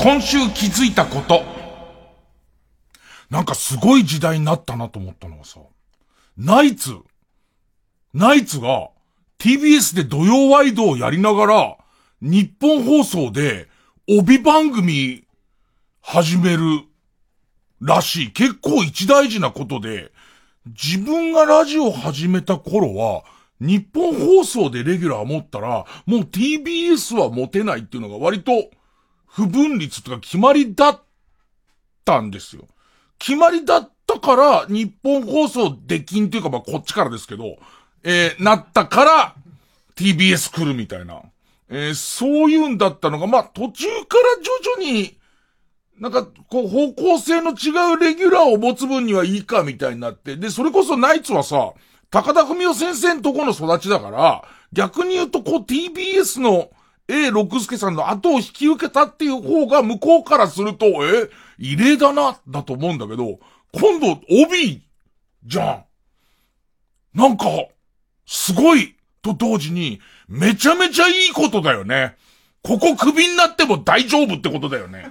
今週気づいたこと。なんかすごい時代になったなと思ったのはさ、ナイツ、ナイツが TBS で土曜ワイドをやりながら、日本放送で帯番組始めるらしい。結構一大事なことで、自分がラジオ始めた頃は、日本放送でレギュラー持ったら、もう TBS は持てないっていうのが割と不分率とか決まりだったんですよ。決まりだったから、日本放送できんというか、まあこっちからですけど、えー、なったから、TBS 来るみたいな。えー、そういうんだったのが、まあ途中から徐々に、なんか、こう、方向性の違うレギュラーを持つ分にはいいか、みたいになって。で、それこそナイツはさ、高田文夫先生のとこの育ちだから、逆に言うと、こう、TBS の A 六助さんの後を引き受けたっていう方が向こうからすると、え、異例だな、だと思うんだけど、今度、帯、じゃん。なんか、すごい、と同時に、めちゃめちゃいいことだよね。ここクビになっても大丈夫ってことだよね。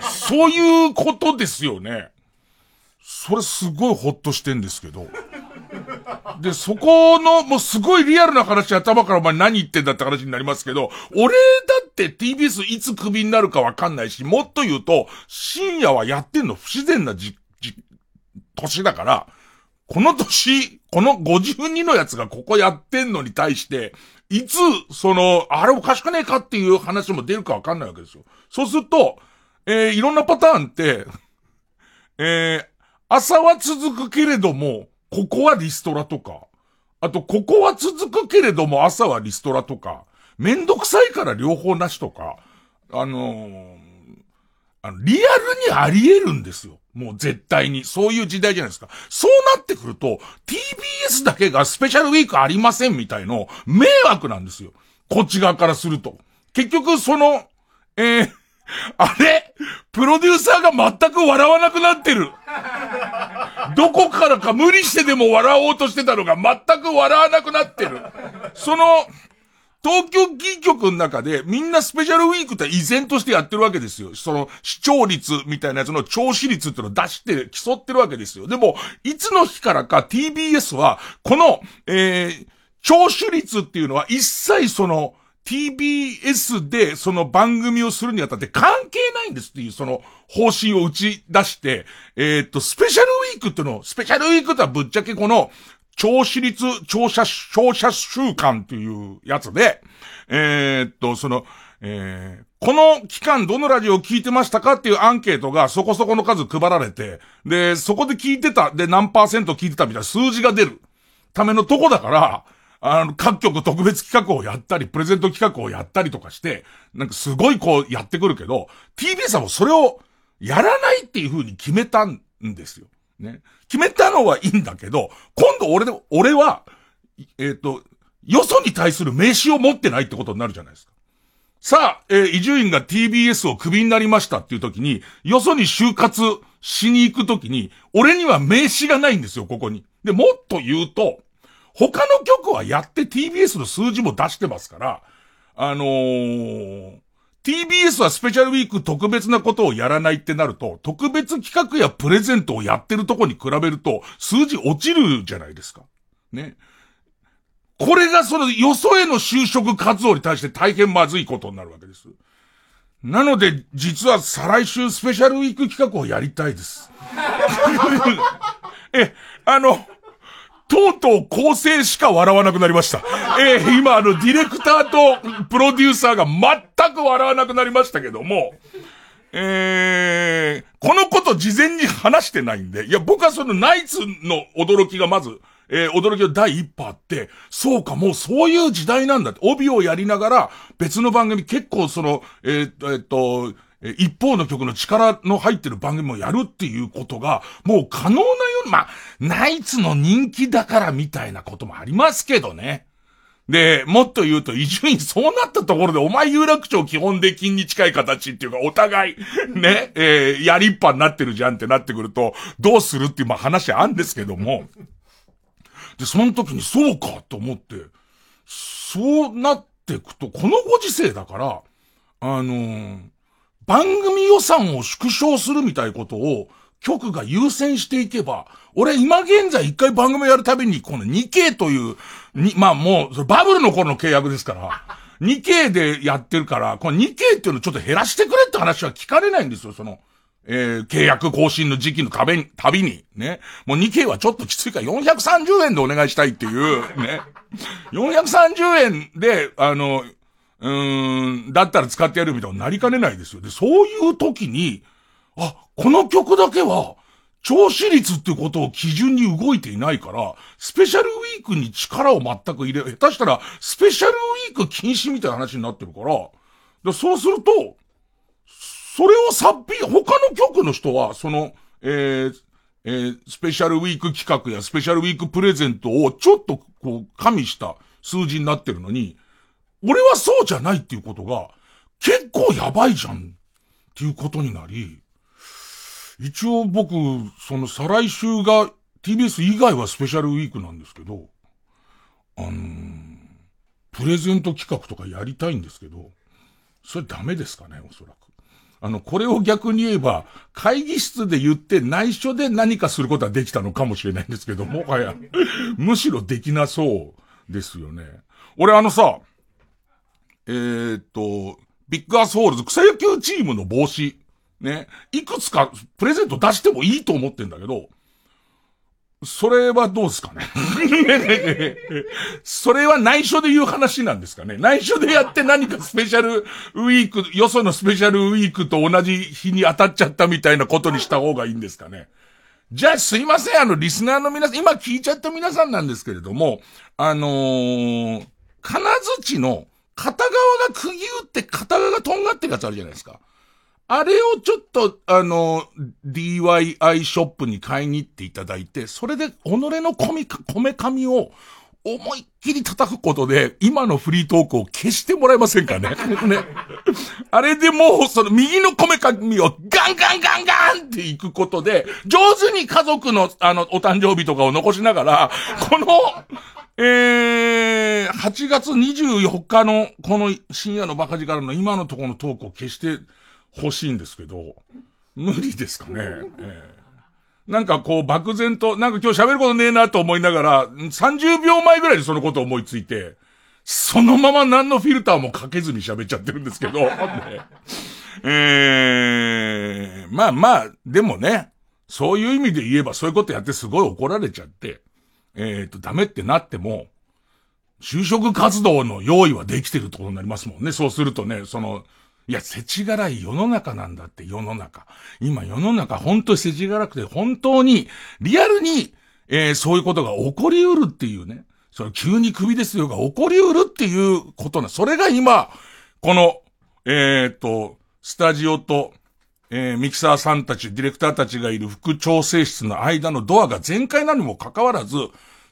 そういうことですよね。それすごいほっとしてんですけど。で、そこの、もうすごいリアルな話頭からお前何言ってんだって話になりますけど、俺だって TBS いつクビになるかわかんないし、もっと言うと、深夜はやってんの不自然なじ、じ、年だから、この年、この52のやつがここやってんのに対して、いつ、その、あれおかしくねえかっていう話も出るかわかんないわけですよ。そうすると、えー、いろんなパターンって、えー、朝は続くけれども、ここはリストラとか、あと、ここは続くけれども朝はリストラとか、めんどくさいから両方なしとか、あのー、あの、リアルにあり得るんですよ。もう絶対に。そういう時代じゃないですか。そうなってくると、TBS だけがスペシャルウィークありませんみたいの、迷惑なんですよ。こっち側からすると。結局、その、えー、あれ？プロデューサーが全く笑わなくなってる。どこからか無理してでも笑おうとしてたのが全く笑わなくなってる。その、東京キー局の中でみんなスペシャルウィークって依然としてやってるわけですよ。その視聴率みたいなやつの聴取率ってのを出して競ってるわけですよ。でも、いつの日からか TBS は、この、えー、聴取率っていうのは一切その、TBS でその番組をするにあたって関係ないんですっていうその方針を打ち出して、え、っと、スペシャルウィークっていうのを、スペシャルウィークってはぶっちゃけこの、聴取率、聴者、聴者習慣っていうやつで、え、っと、その、えー、この期間どのラジオを聞いてましたかっていうアンケートがそこそこの数配られて、で、そこで聞いてた、で何パーセント聞いてたみたいな数字が出るためのとこだから、あの、各局特別企画をやったり、プレゼント企画をやったりとかして、なんかすごいこうやってくるけど、TBS はもうそれをやらないっていう風に決めたんですよ。ね。決めたのはいいんだけど、今度俺で、俺は、えっ、ー、と、よそに対する名刺を持ってないってことになるじゃないですか。さあ、えー、伊集院が TBS をクビになりましたっていう時に、よそに就活しに行く時に、俺には名刺がないんですよ、ここに。で、もっと言うと、他の局はやって TBS の数字も出してますから、あのー、TBS はスペシャルウィーク特別なことをやらないってなると、特別企画やプレゼントをやってるとこに比べると、数字落ちるじゃないですか。ね。これがそのよそへの就職活動に対して大変まずいことになるわけです。なので、実は再来週スペシャルウィーク企画をやりたいです。え、あの、とうとう構成しか笑わなくなりました。えー、今あの、ディレクターとプロデューサーが全く笑わなくなりましたけども、えー、このこと事前に話してないんで、いや、僕はそのナイツの驚きがまず、えー、驚きの第一波あって、そうか、もうそういう時代なんだって、帯をやりながら、別の番組結構その、えー、えー、っと、え一方の曲の力の入ってる番組もやるっていうことが、もう可能なよう、まあ、ナイツの人気だからみたいなこともありますけどね。で、もっと言うと、伊集院そうなったところで、お前有楽町基本で金に近い形っていうか、お互い、ね、えー、やりっぱになってるじゃんってなってくると、どうするっていう、まあ話あるんですけども。で、その時にそうかと思って、そうなってくと、このご時世だから、あのー番組予算を縮小するみたいなことを、局が優先していけば、俺今現在一回番組やるたびに、この 2K という、に、まあもう、バブルの頃の契約ですから、2K でやってるから、この 2K っていうのちょっと減らしてくれって話は聞かれないんですよ、その。えー、契約更新の時期のたびに、たびに、ね。もう 2K はちょっときついから430円でお願いしたいっていう、ね。430円で、あの、うーん、だったら使ってやるみたいになりかねないですよ。で、そういう時に、あ、この曲だけは、調子率ってことを基準に動いていないから、スペシャルウィークに力を全く入れ、下手したら、スペシャルウィーク禁止みたいな話になってるから、そうすると、それをさっぴ、他の局の人は、その、えー、えー、スペシャルウィーク企画やスペシャルウィークプレゼントをちょっとこう、加味した数字になってるのに、俺はそうじゃないっていうことが、結構やばいじゃんっていうことになり、一応僕、その再来週が TBS 以外はスペシャルウィークなんですけど、あのー、プレゼント企画とかやりたいんですけど、それダメですかね、おそらく。あの、これを逆に言えば、会議室で言って内緒で何かすることはできたのかもしれないんですけど、もはや、むしろできなそうですよね。俺あのさ、えー、っと、ビッグアスホールズ草野球チームの帽子、ね、いくつかプレゼント出してもいいと思ってんだけど、それはどうですかね？それは内緒で言う話なんですかね？内緒でやって何かスペシャルウィーク、よそのスペシャルウィークと同じ日に当たっちゃったみたいなことにした方がいいんですかね？じゃあすいません、あの、リスナーの皆さん、今聞いちゃった皆さんなんですけれども、あのー、金槌の片側が釘打って片側がとんがってるやつあるじゃないですか。あれをちょっと、あの、DYI ショップに買いに行っていただいて、それで、己のこみ、こめかみを、思いっきり叩くことで、今のフリートークを消してもらえませんかね？ね。あれでもう、その右のこめかみをガンガンガンガンっていくことで、上手に家族の、あの、お誕生日とかを残しながら、この、えー、8月24日の、この深夜のバカ力の今のところのトークを消して、欲しいんですけど、無理ですかね？えー、なんかこう漠然と、なんか今日喋ることねえなと思いながら、30秒前ぐらいでそのことを思いついて、そのまま何のフィルターもかけずに喋っちゃってるんですけど、ね、えー、まあまあ、でもね、そういう意味で言えばそういうことやってすごい怒られちゃって、えっ、ー、と、ダメってなっても、就職活動の用意はできてるってことになりますもんね。そうするとね、その、いや、世知辛い世の中なんだって世の中。今世の中本当に世知辛くて本当にリアルに、えー、そういうことが起こりうるっていうね。その急に首ですよが起こりうるっていうことな。それが今、この、えー、っと、スタジオと、えー、ミキサーさんたち、ディレクターたちがいる副調整室の間のドアが全開なのにもかかわらず、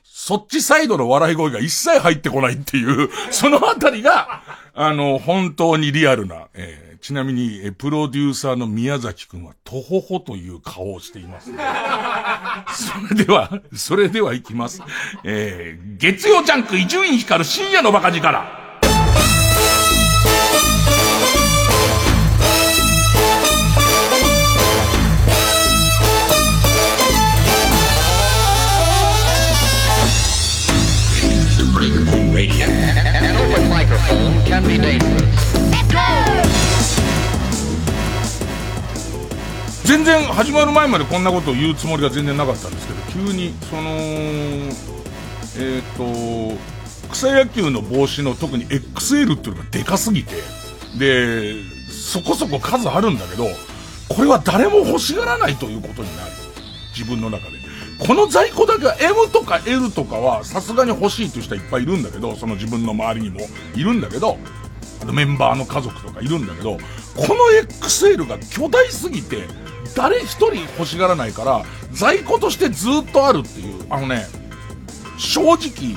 そっちサイドの笑い声が一切入ってこないっていう、そのあたりが、あの、本当にリアルな、えー、ちなみに、えプロデューサーの宮崎くんは、とほほという顔をしています、それでは、それでは行きます。えー、月曜ジャンク伊集院光深夜のバカ力。全然始まる前までこんなことを言うつもりが全然なかったんですけど急にそのえっ、ー、と草野球の帽子の特に XL っていうのがでかすぎてでそこそこ数あるんだけどこれは誰も欲しがらないということになる。自分の中で。この在庫だけは M とか L とかはさすがに欲しいという人はいっぱいいるんだけどその自分の周りにもいるんだけどメンバーの家族とかいるんだけどこの XL が巨大すぎて誰一人欲しがらないから、在庫としてずっとあるっていう、あのね、正直、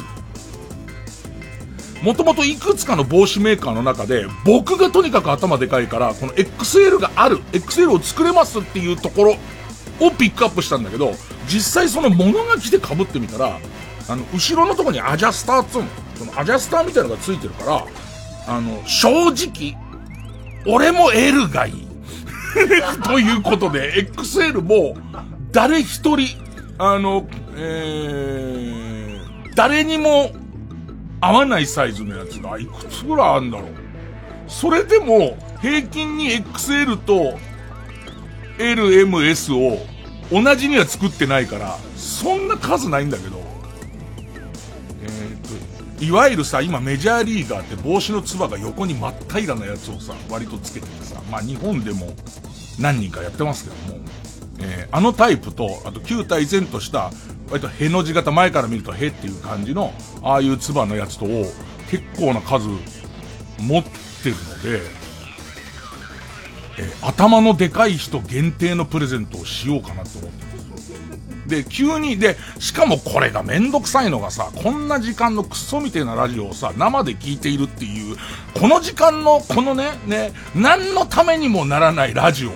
もともといくつかの帽子メーカーの中で、僕がとにかく頭でかいから、この XL がある、XL を作れますっていうところをピックアップしたんだけど、実際その物書きで被ってみたら、あの、後ろのとこにアジャスターっつうの、そのアジャスターみたいなのがついてるから、あの、正直、俺も L がいい。ということで、XL も、誰一人、あの、えー、誰にも合わないサイズのやつがいくつぐらいあるんだろう。それでも、平均に XL と LMS を同じには作ってないから、そんな数ないんだけど、いわゆるさ、今メジャーリーガーって帽子のつばが横に真っ平らなやつをさ、割とつけててさ、まあ日本でも何人かやってますけども、えー、あのタイプと、あと旧体前とした、割とへの字型、前から見るとへっていう感じの、ああいうつばのやつとを結構な数持ってるので、えー、頭のでかい人限定のプレゼントをしようかなと思ってで、急に、で、しかもこれがめんどくさいのがさ、こんな時間のクソみたいなラジオをさ、生で聞いているっていう、この時間の、このね、ね、何のためにもならないラジオを、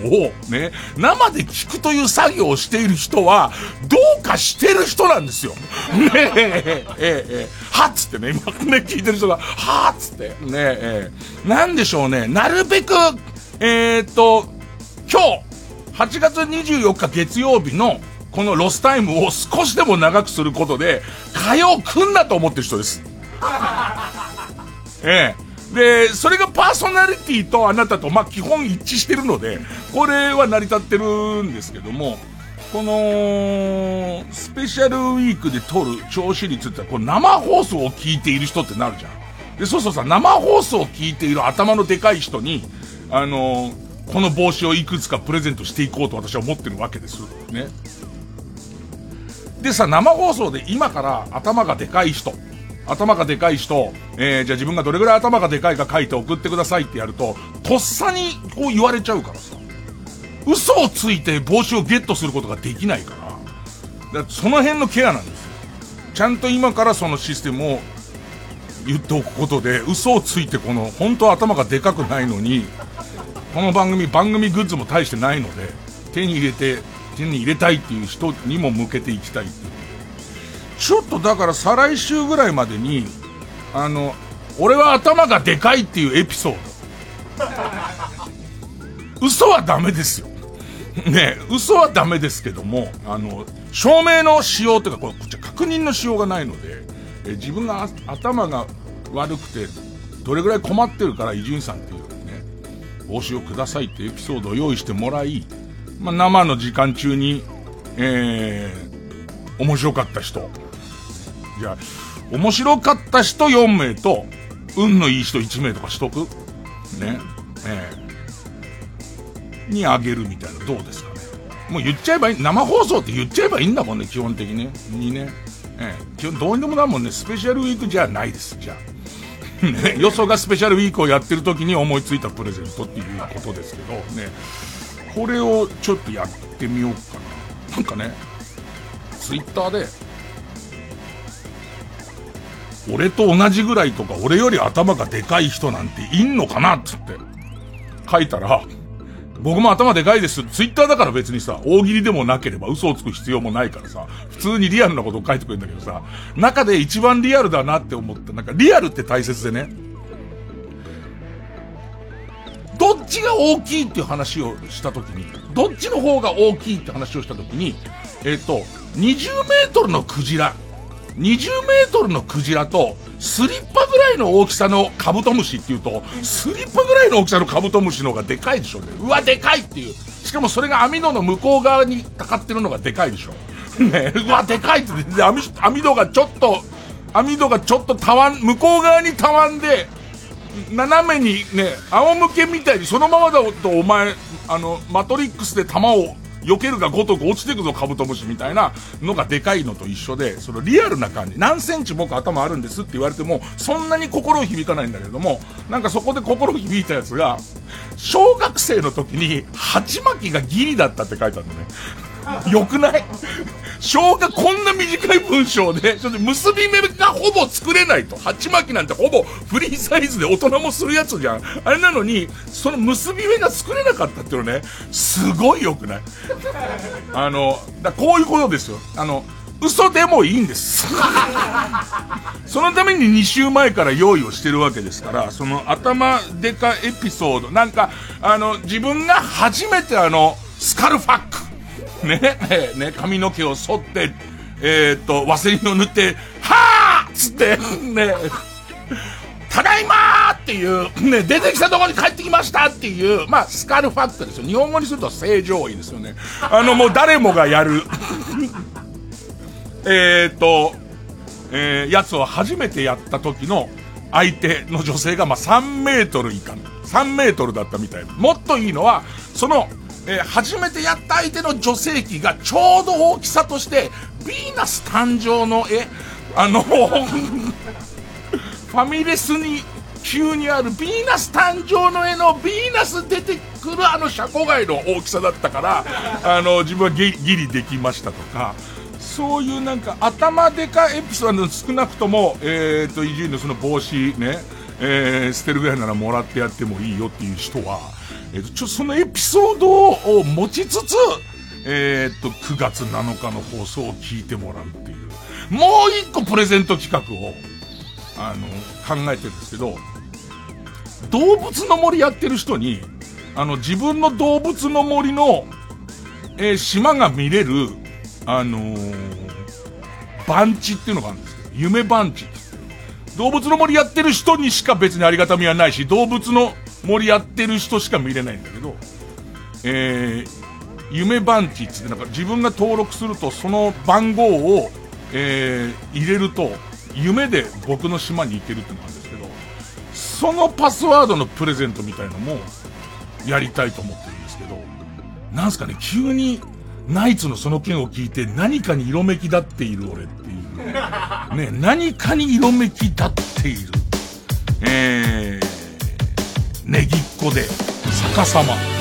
ね、生で聞くという作業をしている人は、どうかしてる人なんですよ。ねえ、ええ、ええ、はっつってね、今ね、聞いてる人が、はっつって、ねえ、えなんでしょうね、なるべく、えー、っと、今日、8月24日月曜日の、このロスタイムを少しでも長くすることで、火曜来んなと思ってる人です。ええ。で、それがパーソナリティとあなたと、まあ、基本一致してるので、これは成り立ってるんですけども、この、スペシャルウィークで撮る調子率ってこれ生放送を聞いている人ってなるじゃん。で、そうそうさ、生放送を聞いている頭のでかい人に、あのー、この帽子をいくつかプレゼントしていこうと私は思ってるわけです。ね。でさ、生放送で今から頭がでかい人、頭がでかい人、えー、じゃあ自分がどれぐらい頭がでかいか書いて送ってくださいってやると、とっさにこう言われちゃうからさ、嘘をついて帽子をゲットすることができないから、だその辺のケアなんですよ。ちゃんと今からそのシステムを言っておくことで、嘘をついてこの、本当は頭がでかくないのに、この番組、番組グッズも大してないので、手に入れて手に入れたいっていう人にも向けていきたいっていう。ちょっとだから再来週ぐらいまでにあの俺は頭がでかいっていうエピソード。嘘はダメですよ。ね嘘はダメですけどもあの証明のしようというかこれ確認のしようがないのでえ自分が頭が悪くてどれぐらい困ってるから伊集院さんっていうね帽子をくださいってエピソードを用意してもらいまあ、生の時間中に、えー、面白かった人。じゃあ、面白かった人4名と、運のいい人1名とかしとく？ね。えー、にあげるみたいな、どうですかね。もう言っちゃえばいい、生放送って言っちゃえばいいんだもんね、基本的にね。にね。えー、基本どうにでもなるもんね、スペシャルウィークじゃないです、じゃあ。ね、よそがスペシャルウィークをやってる時に思いついたプレゼントっていうことですけど、ね。これをちょっとやってみようかな。なんかね、ツイッターで、俺と同じぐらいとか、俺より頭がでかい人なんていんのかな？っつって、書いたら、僕も頭でかいです。ツイッターだから別にさ、大喜利でもなければ嘘をつく必要もないからさ、普通にリアルなことを書いてくれるんだけどさ、中で一番リアルだなって思った。なんかリアルって大切でね、どっちが大きいっていう話をしたときに、どっちの方が大きいって話をしたときに、えっ、ー、と、20メートルのクジラ、20メートルのクジラと、スリッパぐらいの大きさのカブトムシっていうと、スリッパぐらいの大きさのカブトムシの方がでかいでしょ、ね。うわ、でかいっていう。しかもそれが網戸の向こう側にかかってるのがでかいでしょ。ねうわ、でかいって、網網戸がちょっと、網戸がちょっとたわん、向こう側にたわんで、斜めにね、仰向けみたいにそのままだとお前、あの、マトリックスで弾を避けるがごとく落ちていくぞ、カブトムシみたいなのがでかいのと一緒で、そのリアルな感じ。何センチ僕頭あるんですって言われても、そんなに心を響かないんだけども、なんかそこで心響いたやつが、小学生の時に、鉢巻きがギリだったって書いてあるのね。よくない小学こんな短い文章で、ちょっと結び目がほぼ作れないと。鉢巻きなんてほぼフリーサイズで大人もするやつじゃん。あれなのに、その結び目が作れなかったっていうのね、すごい良くない？あの、だこういうことですよ。あの、嘘でもいいんです。そのために2週前から用意をしてるわけですから、その頭でかエピソード、なんか、あの、自分が初めてあの、スカルファック、ね、ね、髪の毛を剃って、えー、っと、ワセリンを塗って、はぁつって、ね、ただいまーっていう、ね、出てきたところに帰ってきましたっていう、まあ、スカルファックですよ。日本語にすると正常位ですよね。あの、もう誰もがやる。えっと、えー、やつを初めてやった時の相手の女性が、まあ、3メートル以下。3メートルだったみたいな。もっといいのは、その、えー、初めてやった相手の女性器がちょうど大きさとして、ヴィーナス誕生の絵、あの ファミレスに急にあるヴィーナス誕生の絵のヴィーナス出てくるあの車庫街の大きさだったから、あの、自分はギリできましたとか、そういうなんか頭でかエピソード少なくとも、えっ、ー、と、伊集院のその帽子ね、えー、捨てるぐらいならもらってやってもいいよっていう人は、えっ、と、ちょ、そのエピソードを持ちつつ、えっ、と、9月7日の放送を聞いてもらうっていう、もう一個プレゼント企画を、あの、考えてるんですけど、動物の森やってる人に、あの、自分の動物の森の、えー、島が見れる、あのー、番地っていうのがあるんですけど、夢番地。動物の森やってる人にしか別にありがたみはないし、動物の森やってる人しか見れないんだけど、えー、夢番地ってなんか自分が登録するとその番号を、えー、入れると、夢で僕の島に行けるってのがあるんですけど、そのパスワードのプレゼントみたいのも、やりたいと思ってるんですけど、なんすかね、急に、ナイツのその件を聞いて何かに色めき立っている俺っていう。ね、何かに色めき立っている。えー、ネギっこで、逆さま。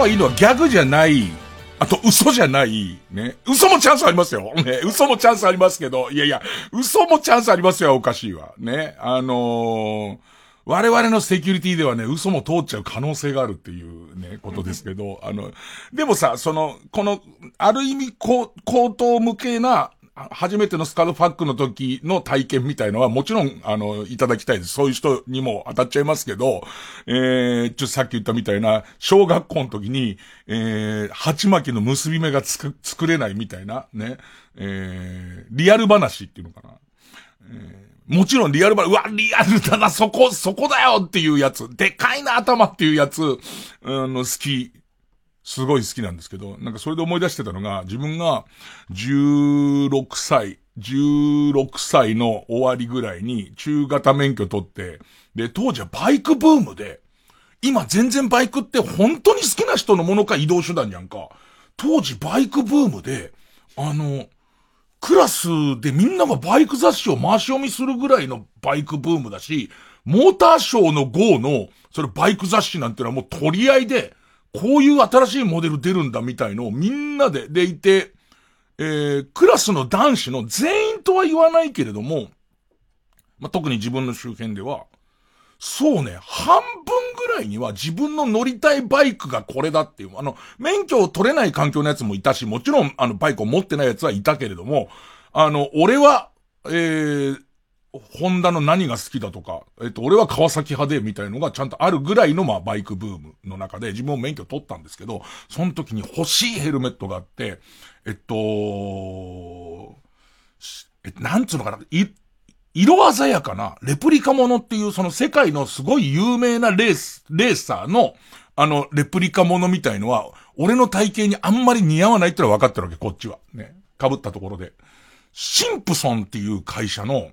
ぱいいのはギャグじゃない、あと嘘じゃない、ね。嘘もチャンスありますよ。ね。嘘もチャンスありますけど、いやいや、嘘もチャンスありますよ、おかしいわ。ね。あのー、我々のセキュリティではね、嘘も通っちゃう可能性があるっていうね、ことですけど、あの、でもさ、その、この、ある意味、高、高等無形な、初めてのスカルファックの時の体験みたいのはもちろん、あの、いただきたいです。そういう人にも当たっちゃいますけど、えー、ちょっとさっき言ったみたいな、小学校の時に、えー、鉢巻きの結び目がつく、作れないみたいな、ね、えー、リアル話っていうのかな。えー、もちろんリアル話、うわ、リアルだな、そこ、そこだよっていうやつ、でかいな頭っていうやつ、あの、好きすごい好きなんですけど、なんかそれで思い出してたのが、自分が16歳、16歳の終わりぐらいに中型免許取って、で、当時はバイクブームで、今全然バイクって本当に好きな人のものか移動手段やんか。当時バイクブームで、あの、クラスでみんながバイク雑誌を回し読みするぐらいのバイクブームだし、モーターショーの GO の、それバイク雑誌なんてのはもう取り合いで、こういう新しいモデル出るんだみたいのをみんなで、でいて、えー、クラスの男子の全員とは言わないけれども、まあ、特に自分の周辺では、そうね、半分ぐらいには自分の乗りたいバイクがこれだっていう、あの、免許を取れない環境のやつもいたし、もちろん、あの、バイクを持ってないやつはいたけれども、あの、俺は、えー、ホンダの何が好きだとか、えっと、俺は川崎派でみたいのがちゃんとあるぐらいの、まあ、バイクブームの中で自分も免許取ったんですけど、その時に欲しいヘルメットがあって、えっと、え、なんつうのかな、い、色鮮やかなレプリカものっていうその世界のすごい有名なレース、レーサーのあのレプリカものみたいのは、俺の体型にあんまり似合わないってのは分かってるわけ、こっちは。ね。被ったところで。シンプソンっていう会社の、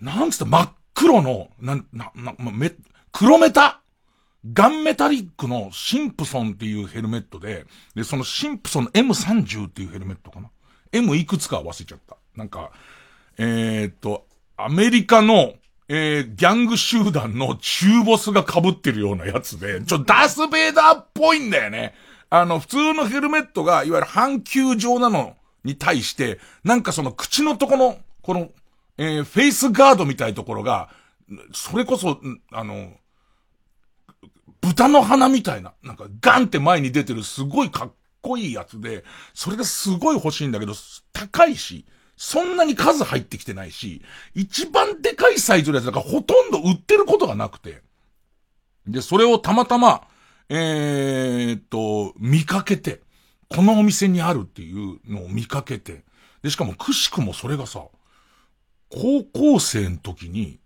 なんつって真っ黒の、な、な、な、め、黒メタガンメタリックのシンプソンっていうヘルメットで、で、そのシンプソン M30 っていうヘルメットかな ?M いくつか忘れちゃった。なんか、えー、っと、アメリカの、えー、ギャング集団の中ボスが被ってるようなやつで、ちょ、ダースベイダーっぽいんだよね。あの、普通のヘルメットが、いわゆる半球状なのに対して、なんかその口のとこの、この、えー、フェイスガードみたいところが、それこそ、あの、豚の鼻みたいな、なんかガンって前に出てるすごいかっこいいやつで、それがすごい欲しいんだけど、高いし、そんなに数入ってきてないし、一番でかいサイズのやつだからほとんど売ってることがなくて。で、それをたまたま、えー、っと、見かけて、このお店にあるっていうのを見かけて、で、しかもくしくもそれがさ、高校生の時に、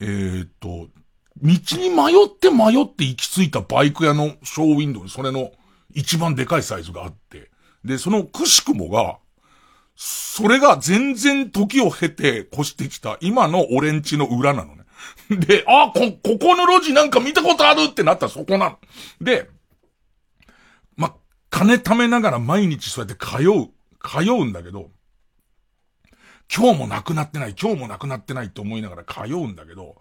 えー、っと、道に迷って迷って行き着いたバイク屋のショーウィンドウにそれの一番でかいサイズがあって、で、そのくしくもが、それが全然時を経て越してきた今の俺んちの裏なのね。で、あ、こ、ここの路地なんか見たことあるってなったらそこなの。で、ま、金貯めながら毎日そうやって通う、通うんだけど、今日もなくなってない、今日もなくなってないって思いながら通うんだけど、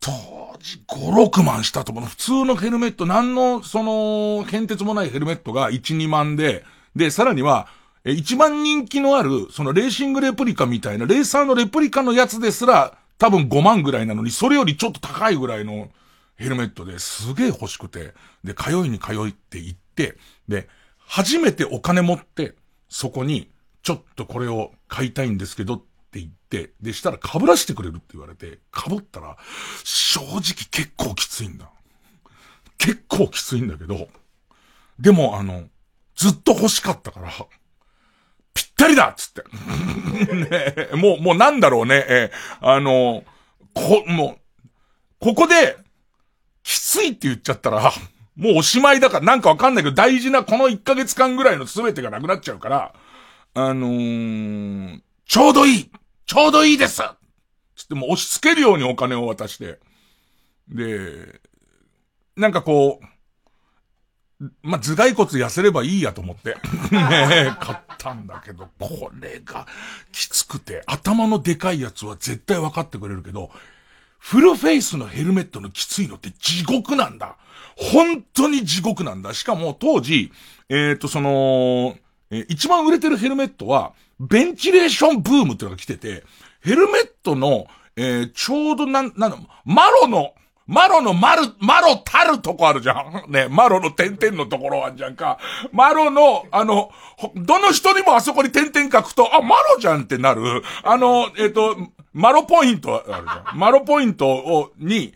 当時5、6万したと思う。普通のヘルメット、何の、その、変哲もないヘルメットが1、2万で、で、さらには、え、一番人気のある、そのレーシングレプリカみたいな、レーサーのレプリカのやつですら、多分5万ぐらいなのに、それよりちょっと高いぐらいのヘルメットですげえ欲しくて、で、通いに通いって行って、で、初めてお金持って、そこに、ちょっとこれを買いたいんですけどって言って、で、したら被らしてくれるって言われて、被ったら、正直結構きついんだ。結構きついんだけど、でもあの、ずっと欲しかったから、ぴったりだっつって。ねもう、もうなんだろうね、えー、あの、こ、もう、ここで、きついって言っちゃったら、もうおしまいだから、なんかわかんないけど、大事なこの1ヶ月間ぐらいの全てがなくなっちゃうから、あのー、ちょうどいいちょうどいいですつっても押し付けるようにお金を渡して、で、なんかこう、まあ、頭蓋骨痩せればいいやと思って。ね買ったんだけど、これがきつくて、頭のでかいやつは絶対分かってくれるけど、フルフェイスのヘルメットのきついのって地獄なんだ。本当に地獄なんだ。しかも当時、えっ、ー、と、その、えー、一番売れてるヘルメットは、ベンチレーションブームっていうのが来てて、ヘルメットの、えー、ちょうどなん、なんマロの、マロのマル、マロたるとこあるじゃん。ね、マロの点々のところあるじゃんか。マロの、あの、どの人にもあそこに点々書くと、あ、マロじゃんってなる。あの、えっ、ー、と、マロポイントあるじゃん。マロポイントを、に、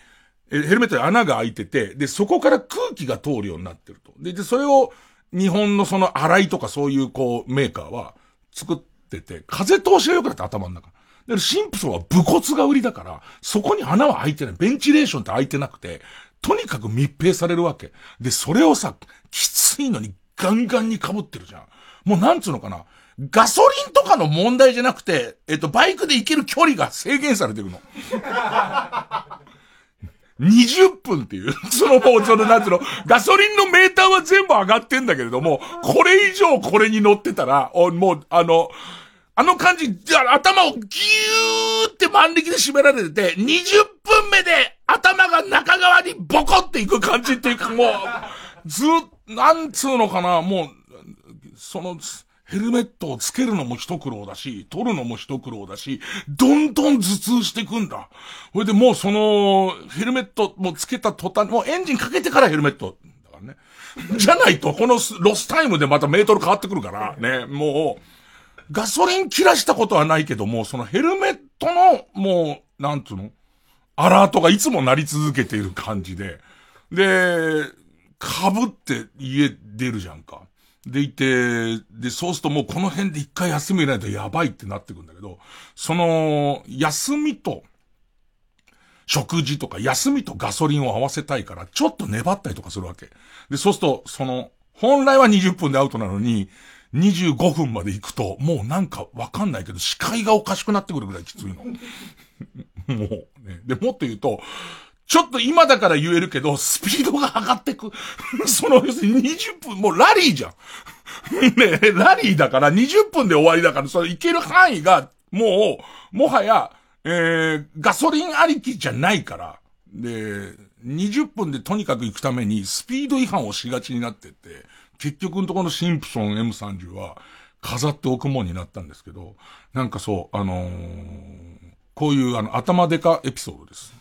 ヘルメットに穴が開いてて、で、そこから空気が通るようになってると。で、で、それを、日本のその洗いとかそういうこう、メーカーは作ってて、風通しが良くなって頭の中。だからシンプソンは武骨が売りだから、そこに穴は開いてない。ベンチレーションって開いてなくて、とにかく密閉されるわけ。で、それをさ、きついのにガンガンに被ってるじゃん。もうなんつうのかな。ガソリンとかの問題じゃなくて、えっと、バイクで行ける距離が制限されてるの。20分っていう、そのもう、その、なんつうの、ガソリンのメーターは全部上がってんだけれども、これ以上これに乗ってたら、おもう、あの、あの感じ、頭をギューって万力で締められてて、20分目で頭が中側にボコっていく感じっていうかもう、ずなんつうのかな、もう、その、ヘルメットをつけるのも一苦労だし、取るのも一苦労だし、どんどん頭痛していくんだ。それでもうその、ヘルメットもつけた途端、もうエンジンかけてからヘルメット。だからね。じゃないと、このロスタイムでまたメートル変わってくるから、ね、もう、ガソリン切らしたことはないけども、そのヘルメットの、もう、なんつうの？アラートがいつも鳴り続けている感じで、で、被って家出るじゃんか。でいて、で、そうするともうこの辺で一回休み入れないとやばいってなってくんだけど、その、休みと、食事とか休みとガソリンを合わせたいから、ちょっと粘ったりとかするわけ。で、そうすると、その、本来は20分でアウトなのに、25分まで行くと、もうなんかわかんないけど、視界がおかしくなってくるぐらいきついの。もうね。で、もっと言うと、ちょっと今だから言えるけど、スピードが上がってく。その、要するに20分、もうラリーじゃん。ねラリーだから20分で終わりだから、その行ける範囲が、もう、もはや、えー、ガソリンありきじゃないから。で、20分でとにかく行くためにスピード違反をしがちになってって、結局のところのシンプソン M30 は飾っておくもんになったんですけど、なんかそう、あのー、こういうあの頭でかエピソードです。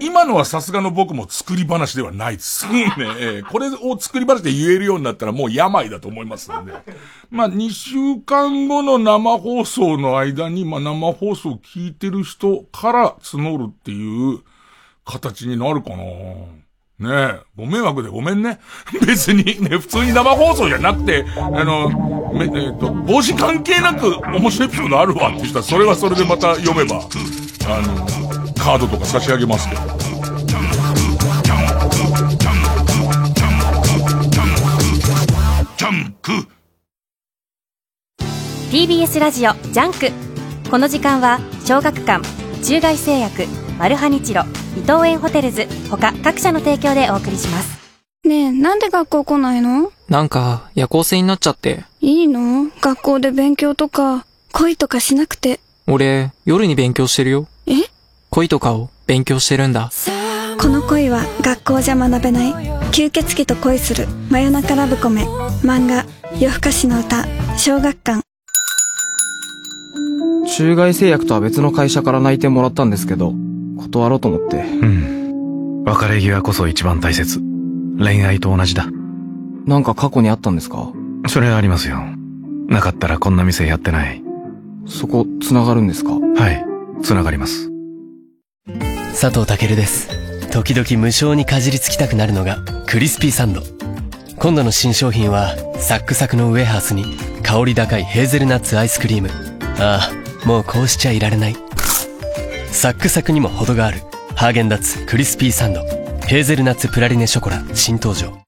今のはさすがの僕も作り話ではないです。ね、これを作り話で言えるようになったらもう病だと思いますんで。まあ、2週間後の生放送の間に、まあ、生放送を聞いてる人から募るっていう形になるかなねえ、ご迷惑でごめんね。別にね、普通に生放送じゃなくて、あの、め、えっ、ー、と、帽子関係なく面白いエピソードあるわって人は、それはそれでまた読めば、あの、カードとか差し上げますけど。TBS ラジオ JUNK。この時間は小学館中外製薬マルハニチロ伊藤園ホテルズ他各社の提供でお送りします。ねえなんで学校来ないの？なんか夜行性になっちゃって。いいの？学校で勉強とか恋とかしなくて。俺夜に勉強してるよ。え？恋とかを勉強してるんだこの恋は学校じゃ学べない吸血鬼と恋する真夜中ラブコメ漫画夜更かしの歌小学館中外製薬とは別の会社から内定もらったんですけど断ろうと思って。うん。別れ際こそ一番大切。恋愛と同じだ。なんか過去にあったんですか？それはありますよ。なかったらこんな店やってない。そこ、繋がるんですか？はい、繋がります。佐藤健です。時々無性にかじりつきたくなるのがクリスピーサンド。今度の新商品はサックサクのウエハースに香り高いヘーゼルナッツアイスクリーム。ああ、もうこうしちゃいられない。サックサクにも程があるハーゲンダッツクリスピーサンドヘーゼルナッツプラリネショコラ新登場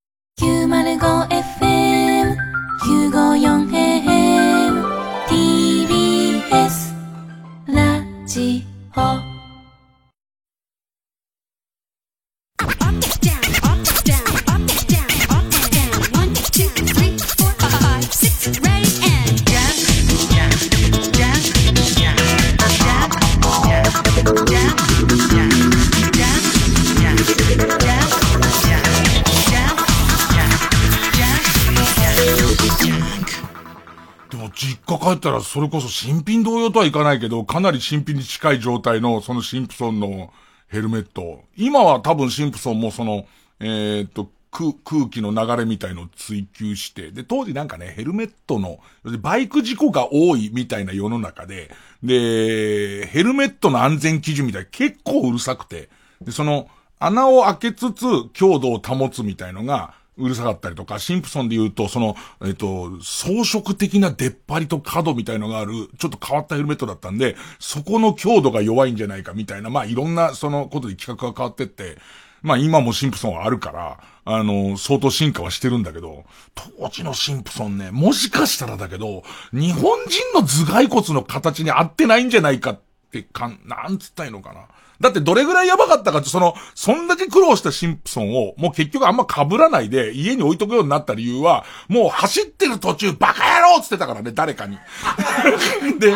帰ったらそれこそ新品同様とはいかないけど、かなり新品に近い状態のそのシンプソンのヘルメット。今は多分シンプソンもその、えー、っと、空、気の流れみたいのを追求して、で、当時なんかね、ヘルメットの、バイク事故が多いみたいな世の中で、で、ヘルメットの安全基準みたい結構うるさくて、で、その、穴を開けつつ強度を保つみたいのが、うるさかったりとか、シンプソンで言うと、その、えっと、装飾的な出っ張りと角みたいのがある、ちょっと変わったヘルメットだったんで、そこの強度が弱いんじゃないかみたいな、まあいろんなそのことで企画が変わってって、まあ今もシンプソンはあるから、あの、相当進化はしてるんだけど、当時のシンプソンね、もしかしたらだけど、日本人の頭蓋骨の形に合ってないんじゃないかってかん、なんつったいのかな。だってどれぐらいやばかったかって、その、そんだけ苦労したシンプソンを、もう結局あんま被らないで家に置いとくようになった理由は、もう走ってる途中バカ野郎っつってたからね、誰かに。で、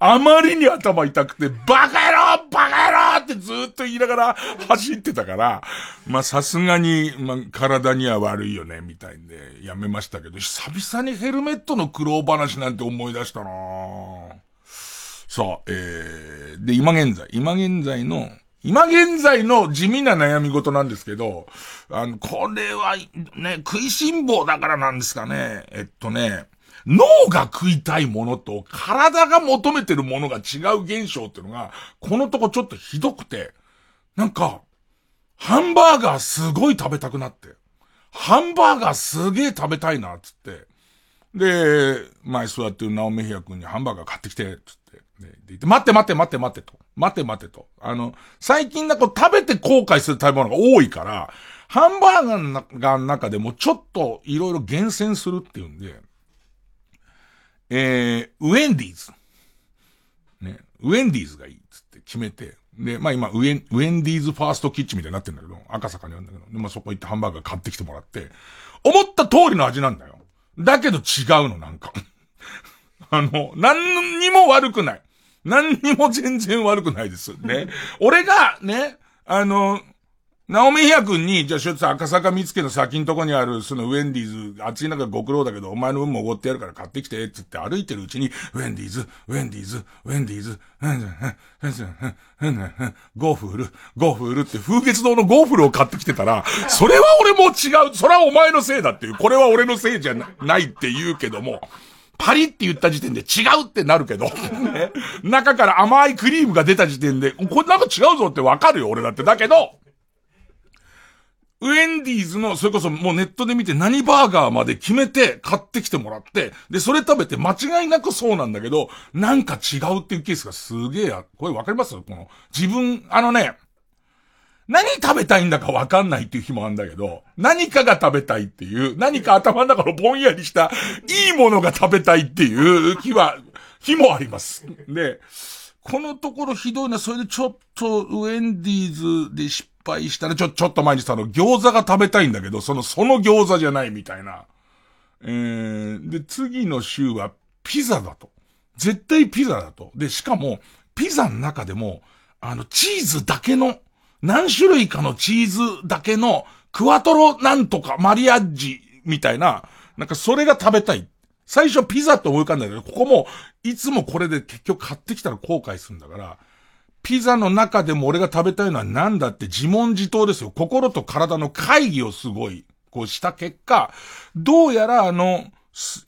あまりに頭痛くて、バカ野郎バカ野郎ってずっと言いながら走ってたから、まあさすがに、まあ体には悪いよね、みたいんで、やめましたけど、久々にヘルメットの苦労話なんて思い出したなさあ、えー、で、今現在、今現在の、今現在の地味な悩み事なんですけど、あの、これは、ね、食いしん坊だからなんですかね。えっとね、脳が食いたいものと体が求めてるものが違う現象っていうのが、このとこちょっとひどくて、なんか、ハンバーガーすごい食べたくなって、ハンバーガーすげえ食べたいな、つって。で、前座ってるナオメヒア君にハンバーガー買ってきて、つって。で、待って待って待って待ってと。待って待ってと。あの、最近だと食べて後悔する食べ物が多いから、ハンバーガーの中でもちょっといろいろ厳選するっていうんで、えー、ウェンディーズ。ね、ウェンディーズがいいっつって決めて、で、まあ今、ウェン、ウェンディーズファーストキッチンみたいになってんだけど、赤坂にあるんだけど、で、まあそこ行ってハンバーガー買ってきてもらって、思った通りの味なんだよ。だけど違うの、なんか。あの、何にも悪くない。何にも全然悪くないです。ね。俺が、ね、あの、ナオミヒア君に、じゃあ、しょっつ赤坂見附の先のとこにある、そのウェンディーズ、暑い中ご苦労だけど、お前の分もおごってやるから買ってきて、つって歩いてるうちに、ウェンディーズ、ウェンディーズ、ウェンディーズ、ゴーフル、ゴーフルって風月堂のゴーフルを買ってきてたら、それは俺も違う、それはお前のせいだっていう、これは俺のせいじゃないって言うけども、パリって言った時点で違うってなるけど、ね、中から甘いクリームが出た時点で、これなんか違うぞってわかるよ、俺だって。だけど、ウェンディーズの、それこそもうネットで見て何バーガーまで決めて買ってきてもらって、で、それ食べて間違いなくそうなんだけど、なんか違うっていうケースがすげえや、これわかります？この、自分、あのね、何食べたいんだかわかんないっていう日もあるんだけど、何かが食べたいっていう、何か頭の中のぼんやりした、いいものが食べたいっていう日は、日もあります。で、このところひどいな、それでちょっとウェンディーズで失敗したら、ちょ、ちょっと前にさ、あの、餃子が食べたいんだけど、その、その餃子じゃないみたいな。えー、で、次の週はピザだと。絶対ピザだと。で、しかも、ピザの中でも、あの、チーズだけの、何種類かのチーズだけの、クワトロなんとかマリアッジみたいな、なんかそれが食べたい。最初ピザって思い浮かんだけど、ここも、いつもこれで結局買ってきたら後悔するんだから、ピザの中でも俺が食べたいのは何だって自問自答ですよ。心と体の会議をすごい、こうした結果、どうやらあの、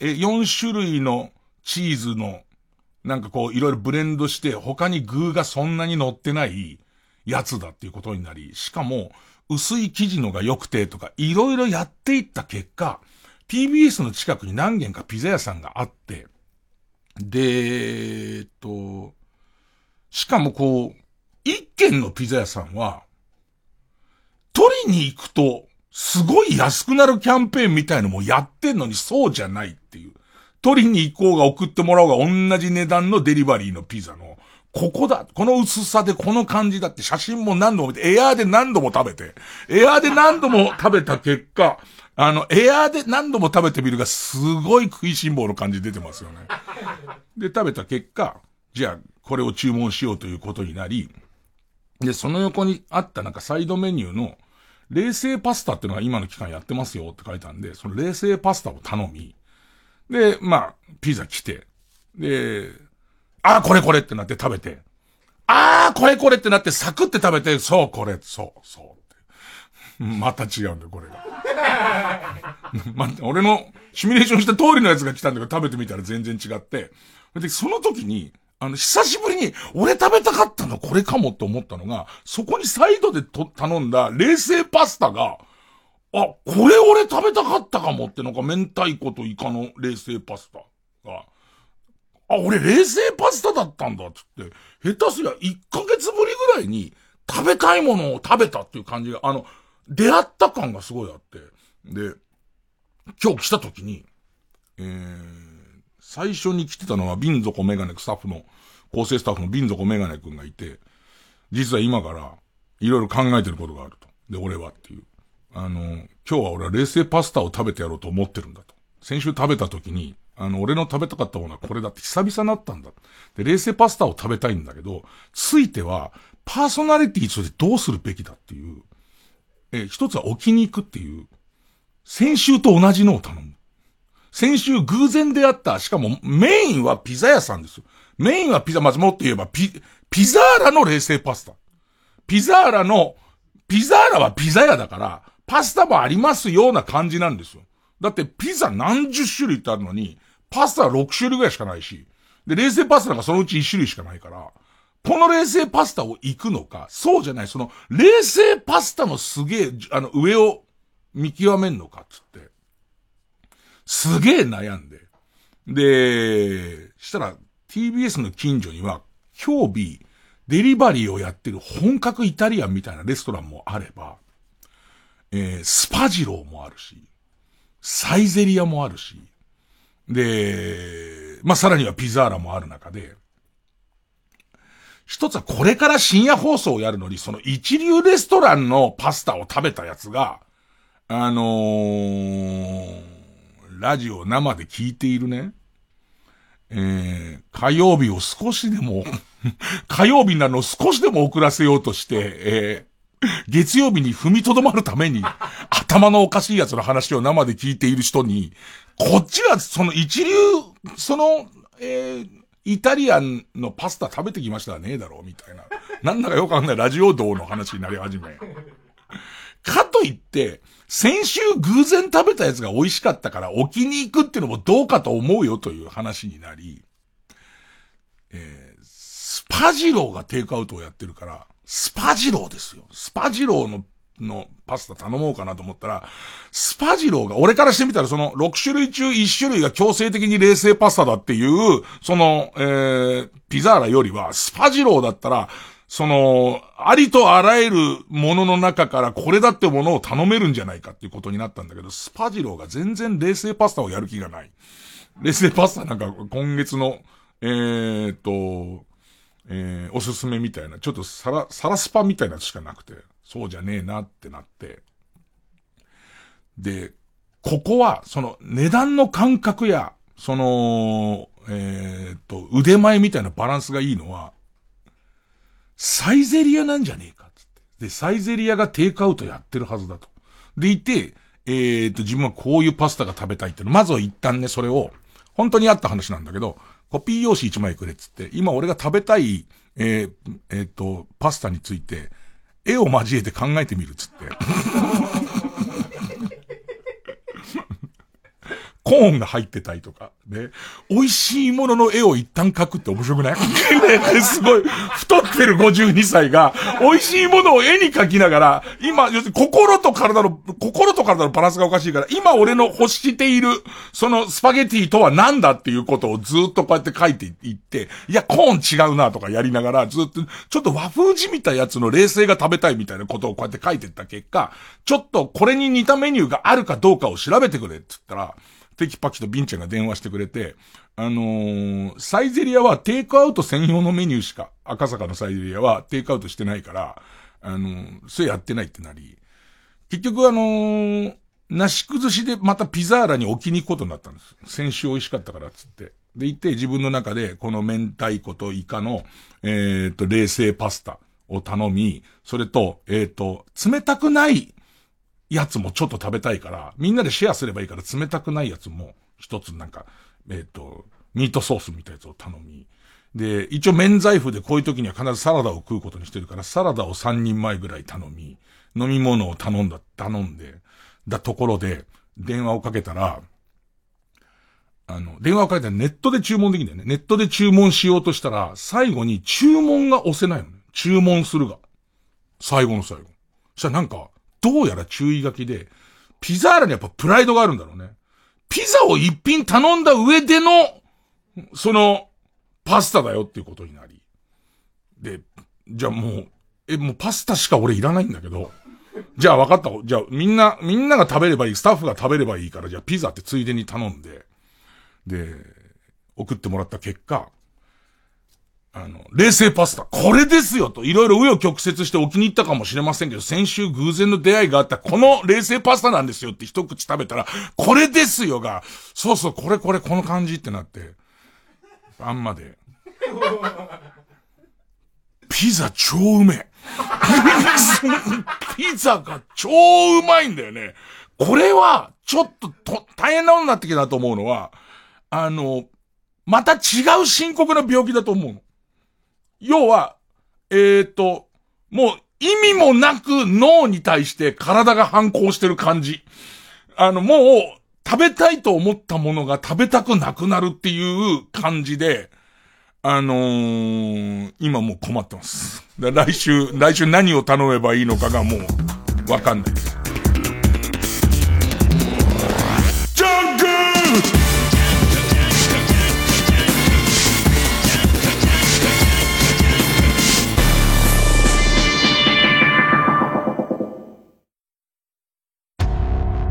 え、4種類のチーズの、なんかこういろいろブレンドして他に具がそんなに乗ってないやつだっていうことになり、しかも薄い生地のが良くてとかいろいろやっていった結果、TBS の近くに何軒かピザ屋さんがあって、で、えっと、しかもこう、一軒のピザ屋さんは、取りに行くと、すごい安くなるキャンペーンみたいのもやってんのにそうじゃないっていう。取りに行こうが送ってもらおうが同じ値段のデリバリーのピザの、ここだ、この薄さでこの感じだって写真も何度も見て、エアーで何度も食べて、エアーで何度も食べた結果、あの、エアーで何度も食べてみるがすごい食いしん坊の感じ出てますよね。で、食べた結果、じゃあ、これを注文しようということになり、で、その横にあったなんかサイドメニューの、冷製パスタっていうのが今の期間やってますよって書いたんで、その冷製パスタを頼み、で、まあ、ピザ来て、で、ああ、これこれってなって食べて、ああ、これこれってなってサクって食べて、そう、これ、そう、そう。また違うんだよ、これが。ま、俺のシミュレーションした通りのやつが来たんだけど食べてみたら全然違って、で、その時に、あの、久しぶりに、俺食べたかったのこれかもって思ったのが、そこにサイドでと頼んだ冷製パスタが、あ、これ俺食べたかったかもってなんか明太子とイカの冷製パスタが、あ、俺冷製パスタだったんだっつって、下手すりゃ1ヶ月ぶりぐらいに食べたいものを食べたっていう感じが、あの、出会った感がすごいあって。で、今日来た時に、えー、最初に来てたのは、瓶底メガネスタッフの、構成スタッフの瓶底メガネ君がいて、実は今から、いろいろ考えてることがあると。で、俺はっていう。あの、今日は俺は冷製パスタを食べてやろうと思ってるんだと。先週食べた時に、あの、俺の食べたかったものはこれだって久々になったんだ。で、冷製パスタを食べたいんだけど、ついては、パーソナリティとしてどうするべきだっていう。え、一つは置きに行くっていう。先週と同じのを頼む。先週偶然出会った、しかもメインはピザ屋さんですよ。メインはピザ、まずもっと言えばピ、ピザーラの冷製パスタ。ピザーラの、ピザーラはピザ屋だから、パスタもありますような感じなんですよ。だってピザ何十種類ってあるのに、パスタは6種類ぐらいしかないし、で、冷製パスタなんかそのうち1種類しかないから、この冷製パスタを行くのか、そうじゃない、その、冷製パスタのすげえ、あの、上を見極めんのか、つって。すげえ悩んで。で、したら、TBS の近所には、今日日、デリバリーをやってる本格イタリアンみたいなレストランもあれば、えー、スパジローもあるし、サイゼリアもあるし、で、まあ、さらにはピザーラもある中で、一つはこれから深夜放送をやるのに、その一流レストランのパスタを食べたやつが、あのー、ラジオ生で聞いているね、えー、火曜日を少しでも、火曜日なのを少しでも遅らせようとして、えー、月曜日に踏みとどまるために、頭のおかしいやつの話を生で聞いている人に、こっちはその一流、その、えー、イタリアンのパスタ食べてきましたねえだろうみたいな。なんだかよくわかんないラジオ道の話になり始め。かといって、先週偶然食べたやつが美味しかったから置きに行くっていうのもどうかと思うよという話になり、えー、スパジローがテイクアウトをやってるから、スパジローですよ。スパジローの、のパスタ頼もうかなと思ったら、スパジローが、俺からしてみたらその6種類中1種類が強制的に冷製パスタだっていう、その、えー、ピザーラよりは、スパジローだったら、その、ありとあらゆるものの中からこれだってものを頼めるんじゃないかっていうことになったんだけど、スパジローが全然冷製パスタをやる気がない。冷製パスタなんか今月の、えー、っと、えー、おすすめみたいな、ちょっとサラ、サラスパみたいなやつしかなくて、そうじゃねえなってなって。で、ここは、その値段の感覚や、その、えー、っと、腕前みたいなバランスがいいのは、サイゼリアなんじゃねえかっつって。で、サイゼリアがテイクアウトやってるはずだと。でいて、えー、っと、自分はこういうパスタが食べたいっていうの。まずは一旦ね、それを、本当にあった話なんだけど、コピー用紙1枚くれっつって、今俺が食べたい、えー、えー、っと、パスタについて、絵を交えて考えてみるっつって。コーンが入ってたりとか、ね。美味しいものの絵を一旦描くって面白くない？ねすごい、太ってる52歳が、美味しいものを絵に描きながら、今、要するに心と体の、心と体のバランスがおかしいから、今俺の欲している、そのスパゲティとは何だっていうことをずっとこうやって書いていって、いや、コーン違うなとかやりながら、ずっと、ちょっと和風じみたやつの冷製が食べたいみたいなことをこうやって書いていった結果、ちょっとこれに似たメニューがあるかどうかを調べてくれって言ったら、テキパキとビンちゃんが電話してくれて、あのー、サイゼリアはテイクアウト専用のメニューしか、赤坂のサイゼリアはテイクアウトしてないから、あのー、それやってないってなり、結局あのー、なし崩しでまたピザーラに置きに行くことになったんです。先週美味しかったからっつって。で、行って自分の中でこの明太子とイカの、えっ、と、冷製パスタを頼み、それと、えっ、と、冷たくないやつもちょっと食べたいから、みんなでシェアすればいいから冷たくないやつも一つなんか、えっ、ー、と、ミートソースみたいなやつを頼み。で、一応免罪符でこういう時には必ずサラダを食うことにしてるから、サラダを3人前ぐらい頼み、飲み物を頼んだ、頼んで、だところで、電話をかけたら、あの、電話をかけたらネットで注文できるんだよね。ネットで注文しようとしたら、最後に注文が押せないのね。注文するが。最後の最後。そしたらなんか、どうやら注意書きで、ピザーラにやっぱプライドがあるんだろうね。ピザを一品頼んだ上での、その、パスタだよっていうことになり。で、じゃあもう、え、もうパスタしか俺いらないんだけど、じゃあ分かった。じゃあみんな、みんなが食べればいい。スタッフが食べればいいから、じゃあピザってついでに頼んで、で、送ってもらった結果、あの、冷製パスタ。これですよと。いろいろ上を曲折してお気に入ったかもしれませんけど、先週偶然の出会いがあったこの冷製パスタなんですよって一口食べたら、これですよが、そうそう、これこれこの感じってなって、あんまで。ピザ超うめえ。ピザが超うまいんだよね。これは、ちょっとと、大変なことになってきたと思うのは、あの、また違う深刻な病気だと思うの。要は、えっ、と、もう意味もなく脳に対して体が反抗してる感じ。あの、もう食べたいと思ったものが食べたくなくなるっていう感じで、あのー、今もう困ってます。来週、来週何を頼めばいいのかがもう、わかんないです。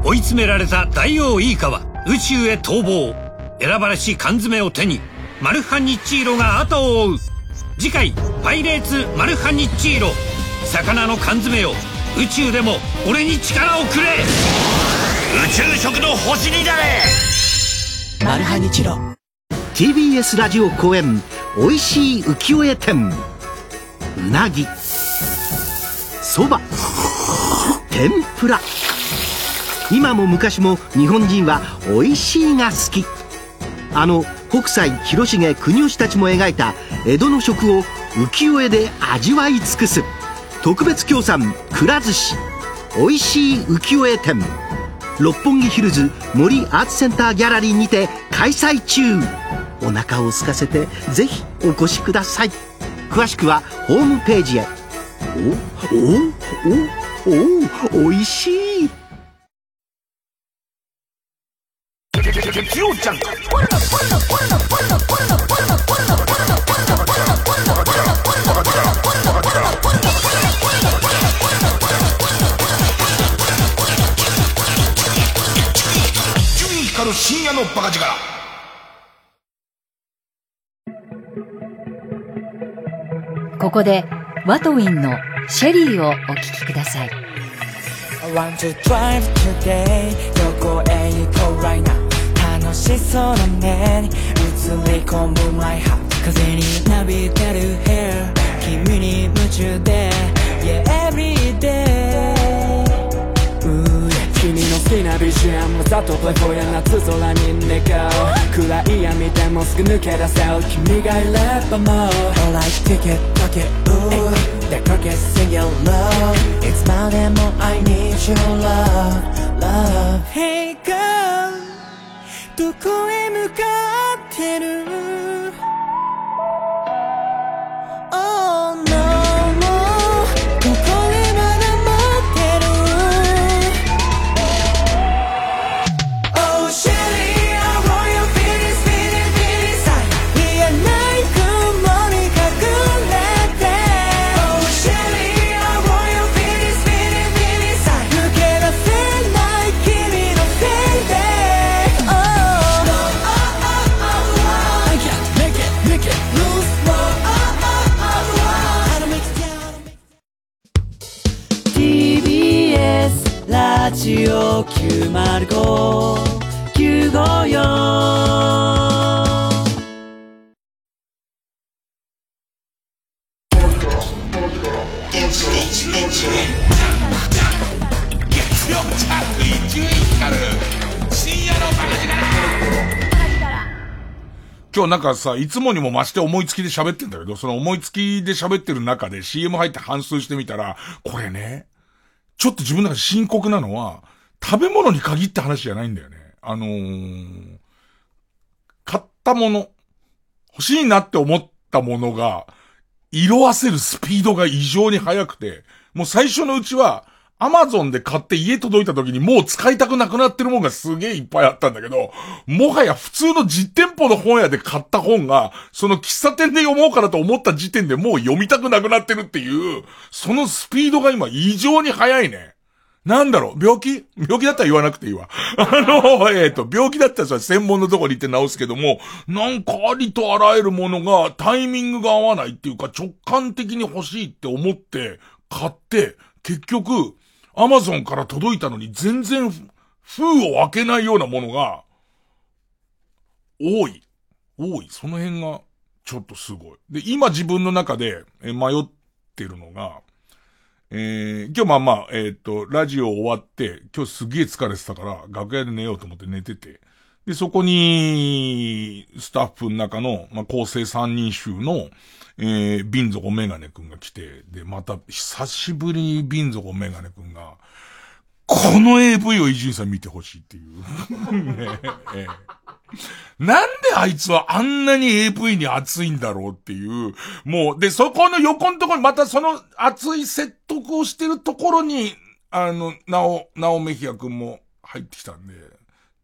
追い詰められた大王イーカは宇宙へ逃亡。選ばれし缶詰を手にマルハニッチーロが後を追う。次回「パイレーツマルハニッチーロ」魚の缶詰よ宇宙でも俺に力をくれ。宇宙食の星になれ。マルハニチロ。TBS ラジオ公演おいしい浮世絵展。うなぎ。そば。天ぷら。今も昔も日本人はおいしいが好き。あの北斎広重国吉たちも描いた江戸の食を浮世絵で味わい尽くす。特別協賛くら寿司。おいしい浮世絵展。六本木ヒルズ森アーツセンターギャラリーにて開催中。お腹を空かせてぜひお越しください。詳しくはホームページへ。お？お？お？お？おいしい。ジゃん深夜のバカ力ここでワトウィンのシェリーをお聴きください I want to drive today どこへ行こう right now しそうな目に映り込む my heart 風になびてる hair 君に夢中で Yeah every day 君の好きな BGM ざとプレフォーや夏空に願う暗い闇でもすぐ抜け出せる君がいればもう I like ticket pocket ooh 出かけ sing your love いつまでも I need your love love Hey girl どこへ向かってる？Oh ジオ905-954今日なんかさ、いつもにも増して思いつきで喋ってんだけど、その思いつきで喋ってる中で CM 入って反数してみたら、これね、ちょっと自分の中で深刻なのは、食べ物に限った話じゃないんだよね。あのー、買ったもの、欲しいなって思ったものが、色あせるスピードが異常に速くて、もう最初のうちは、アマゾンで買って家届いた時にもう使いたくなくなってるもんがすげえいっぱいあったんだけど、もはや普通の実店舗の本屋で買った本が、その喫茶店で読もうかなと思った時点でもう読みたくなくなってるっていう、そのスピードが今異常に速いね。なんだろう？病気？病気だったら言わなくていいわ。あの、えっ、と、病気だったらさ専門のとこに行って治すけども、なんかありとあらゆるものがタイミングが合わないっていうか直感的に欲しいって思って買って、結局、アマゾンから届いたのに全然封を開けないようなものが、多い。多い。その辺が、ちょっとすごい。で、今自分の中で迷ってるのが、えー、今日まあまあ、えっ、と、ラジオ終わって、今日すげえ疲れてたから、楽屋で寝ようと思って寝てて、で、そこに、スタッフの中の、まあ、構成三人衆の、えー、ビンゾコメガネくんが来て、で、また、久しぶりにビンゾコメガネくんが、この AV を伊集院さん見てほしいっていう。ねえなんであいつはあんなに AV に熱いんだろうっていう、もう、で、そこの横のところにまたその熱い説得をしてるところに、あの、なお、なおめひやくんも入ってきたんで、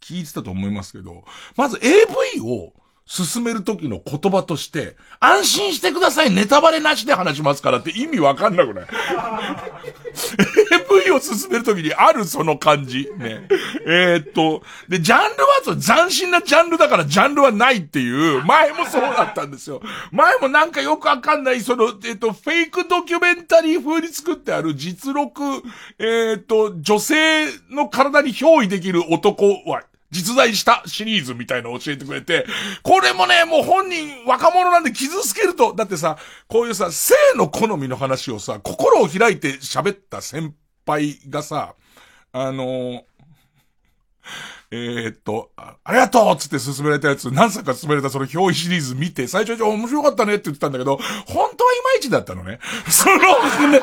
聞いてたと思いますけど、まず AV を進める時の言葉として、安心してください、ネタバレなしで話しますからって意味わかんなくない ?AV を進める時にあるその感じ。ね。えー、っと、で、ジャンルは斬新なジャンルだからジャンルはないっていう、前もそうだったんですよ。前もなんかよくわかんない、その、えー、っと、フェイクドキュメンタリー風に作ってある実録、えー、っと、女性の体に憑依できる男は、実在したシリーズみたいのを教えてくれて、これもね、もう本人若者なんで傷つけると、だってさ、こういうさ、性の好みの話をさ、心を開いて喋った先輩がさ、あのー、えー、っと、ありがとうっつって進められたやつ、何作か進められたその表シリーズ見て、最初に面白かったねって言ってたんだけど、本当はいまいちだったのね。その、ね、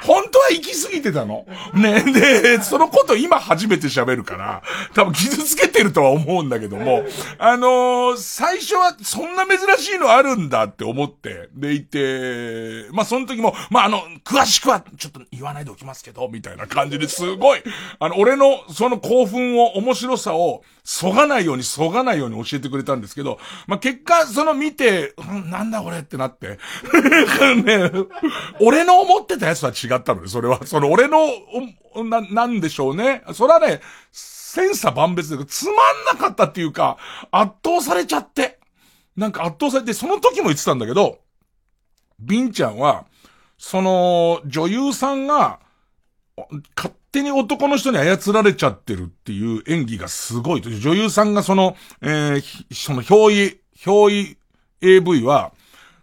本当は行き過ぎてたの。ね、で、そのこと今初めて喋るから、多分傷つけてるとは思うんだけども、あのー、最初はそんな珍しいのあるんだって思って、でいて、まあその時も、まああの、詳しくはちょっと言わないでおきますけど、みたいな感じですごい、あの、俺のその興奮を面白さを、そがないように、そがないように教えてくれたんですけど、まあ、結果、その見て、うん、なんだこれってなって。ね、俺の思ってたやつは違ったのね、それは。その俺の、な、なんでしょうね。それはね、千差万別で、つまんなかったっていうか、圧倒されちゃって。なんか圧倒されて、その時も言ってたんだけど、ビンちゃんは、その、女優さんが、手に男の人に操られちゃってるっていう演技がすごい。女優さんがその、えー、その表意、表意 AV は、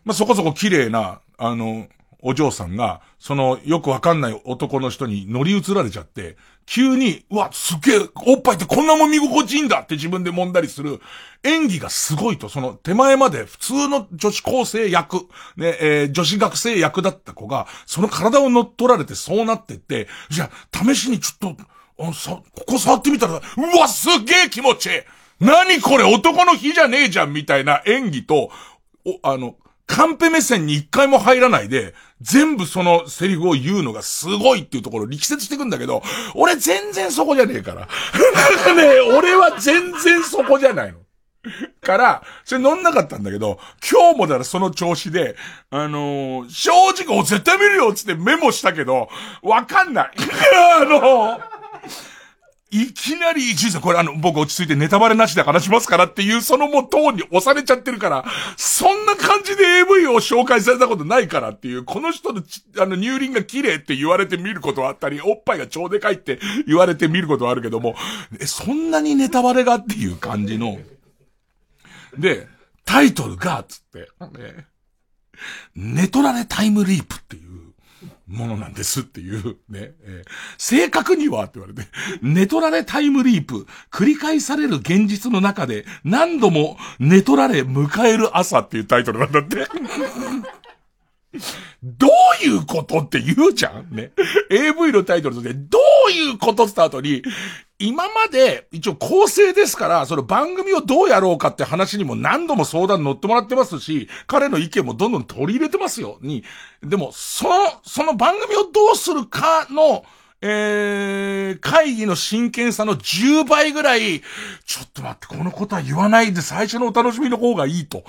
まあ、そこそこ綺麗な、あの、お嬢さんが、その、よくわかんない男の人に乗り移られちゃって、急に、うわ、すげえ、おっぱいってこんなもん見心地いいんだって自分で揉んだりする、演技がすごいと、その手前まで普通の女子高生役、ね、えー、女子学生役だった子が、その体を乗っ取られてそうなってって、じゃあ、試しにちょっと、あさ、ここ触ってみたら、うわ、すげえ気持ちいい。何これ男の日じゃねえじゃんみたいな演技と、お、あの、カンペ目線に一回も入らないで、全部そのセリフを言うのがすごいっていうところを力説していくんだけど、俺全然そこじゃねえから。なんかね、俺は全然そこじゃないの。から、それ乗んなかったんだけど、今日もだからその調子で、あのー、正直、絶対見るよっつってメモしたけど、わかんない。あのーいきなり、じいさん、これあの、僕落ち着いてネタバレなしで話しますからっていう、そのもうトーンに押されちゃってるから、そんな感じで AV を紹介されたことないからっていう、この人のあの、乳輪が綺麗って言われて見ることはあったり、おっぱいが超でかいって言われて見ることはあるけども、え、そんなにネタバレがっていう感じの。で、タイトルが、つって、ね、ネトラレタイムリープっていう、ものなんですっていうね、えー、正確にはって言われて、寝取られタイムリープ、繰り返される現実の中で何度も寝取られ迎える朝っていうタイトルなんだって。どういうことって言うじゃんね。AV のタイトルで、どういうことってた後に、今まで、一応構成ですから、その番組をどうやろうかって話にも何度も相談乗ってもらってますし、彼の意見もどんどん取り入れてますよ。に、でも、その、その番組をどうするかの、えー、会議の真剣さの10倍ぐらい、ちょっと待って、このことは言わないで最初のお楽しみの方がいいと。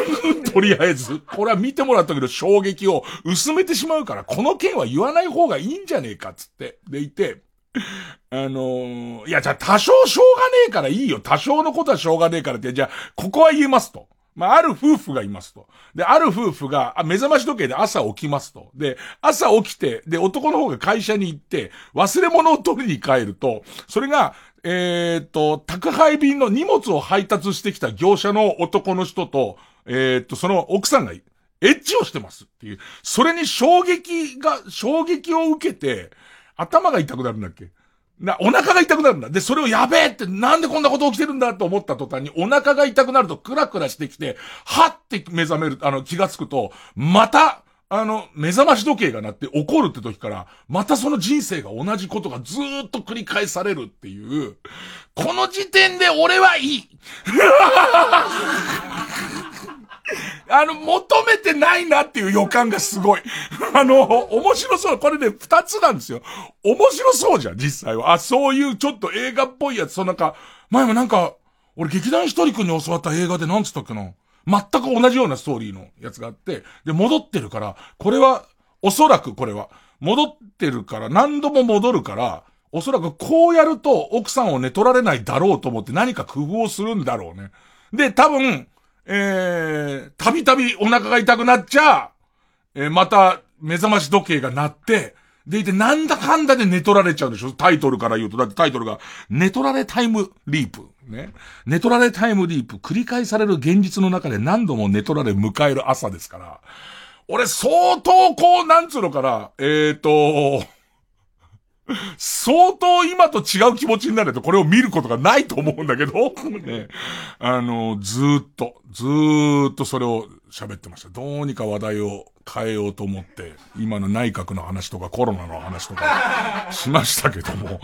とりあえず、これは見てもらったけど衝撃を薄めてしまうから、この件は言わない方がいいんじゃねえか、つって。でいて、あのー、いや、じゃあ多少しょうがねえからいいよ。多少のことはしょうがねえからって、じゃあ、ここは言えますと。まあ、ある夫婦がいますと。で、ある夫婦が、あ目覚まし時計で朝起きますと。で、朝起きて、で、男の方が会社に行って、忘れ物を取りに帰ると、それが、えっ、と、宅配便の荷物を配達してきた業者の男の人と、えっ、と、その奥さんが、エッチをしてますっていう。それに衝撃が、衝撃を受けて、頭が痛くなるんだっけ？な、お腹が痛くなるんだ。で、それをやべえって、なんでこんなこと起きてるんだと思った途端に、お腹が痛くなるとクラクラしてきて、はって目覚める、あの、気がつくと、また、あの、目覚まし時計が鳴って怒るって時から、またその人生が同じことがずーっと繰り返されるっていう、この時点で俺はいい あの、求めてないなっていう予感がすごい。あの、面白そう。これね、二つなんですよ。面白そうじゃん、実際は。あ、そういうちょっと映画っぽいやつ、そのなんか、前もなんか、俺劇団ひとりくんに教わった映画でなんつったっけな。全く同じようなストーリーのやつがあって、で、戻ってるから、これは、おそらくこれは、戻ってるから、何度も戻るから、おそらくこうやると奥さんを寝取られないだろうと思って何か工夫をするんだろうね。で、多分、えー、たびたびお腹が痛くなっちゃ、えー、また目覚まし時計が鳴って、でいてなんだかんだで寝取られちゃうでしょ？タイトルから言うと。だってタイトルが、寝取られタイムリープ。ね。寝取られタイムリープ。繰り返される現実の中で何度も寝取られ迎える朝ですから。俺相当こう、なんつうのかな。えーと、相当今と違う気持ちになるとこれを見ることがないと思うんだけど、ね、あの、ずーっと、ずーっとそれを喋ってました。どうにか話題を変えようと思って、今の内閣の話とかコロナの話とか しましたけども、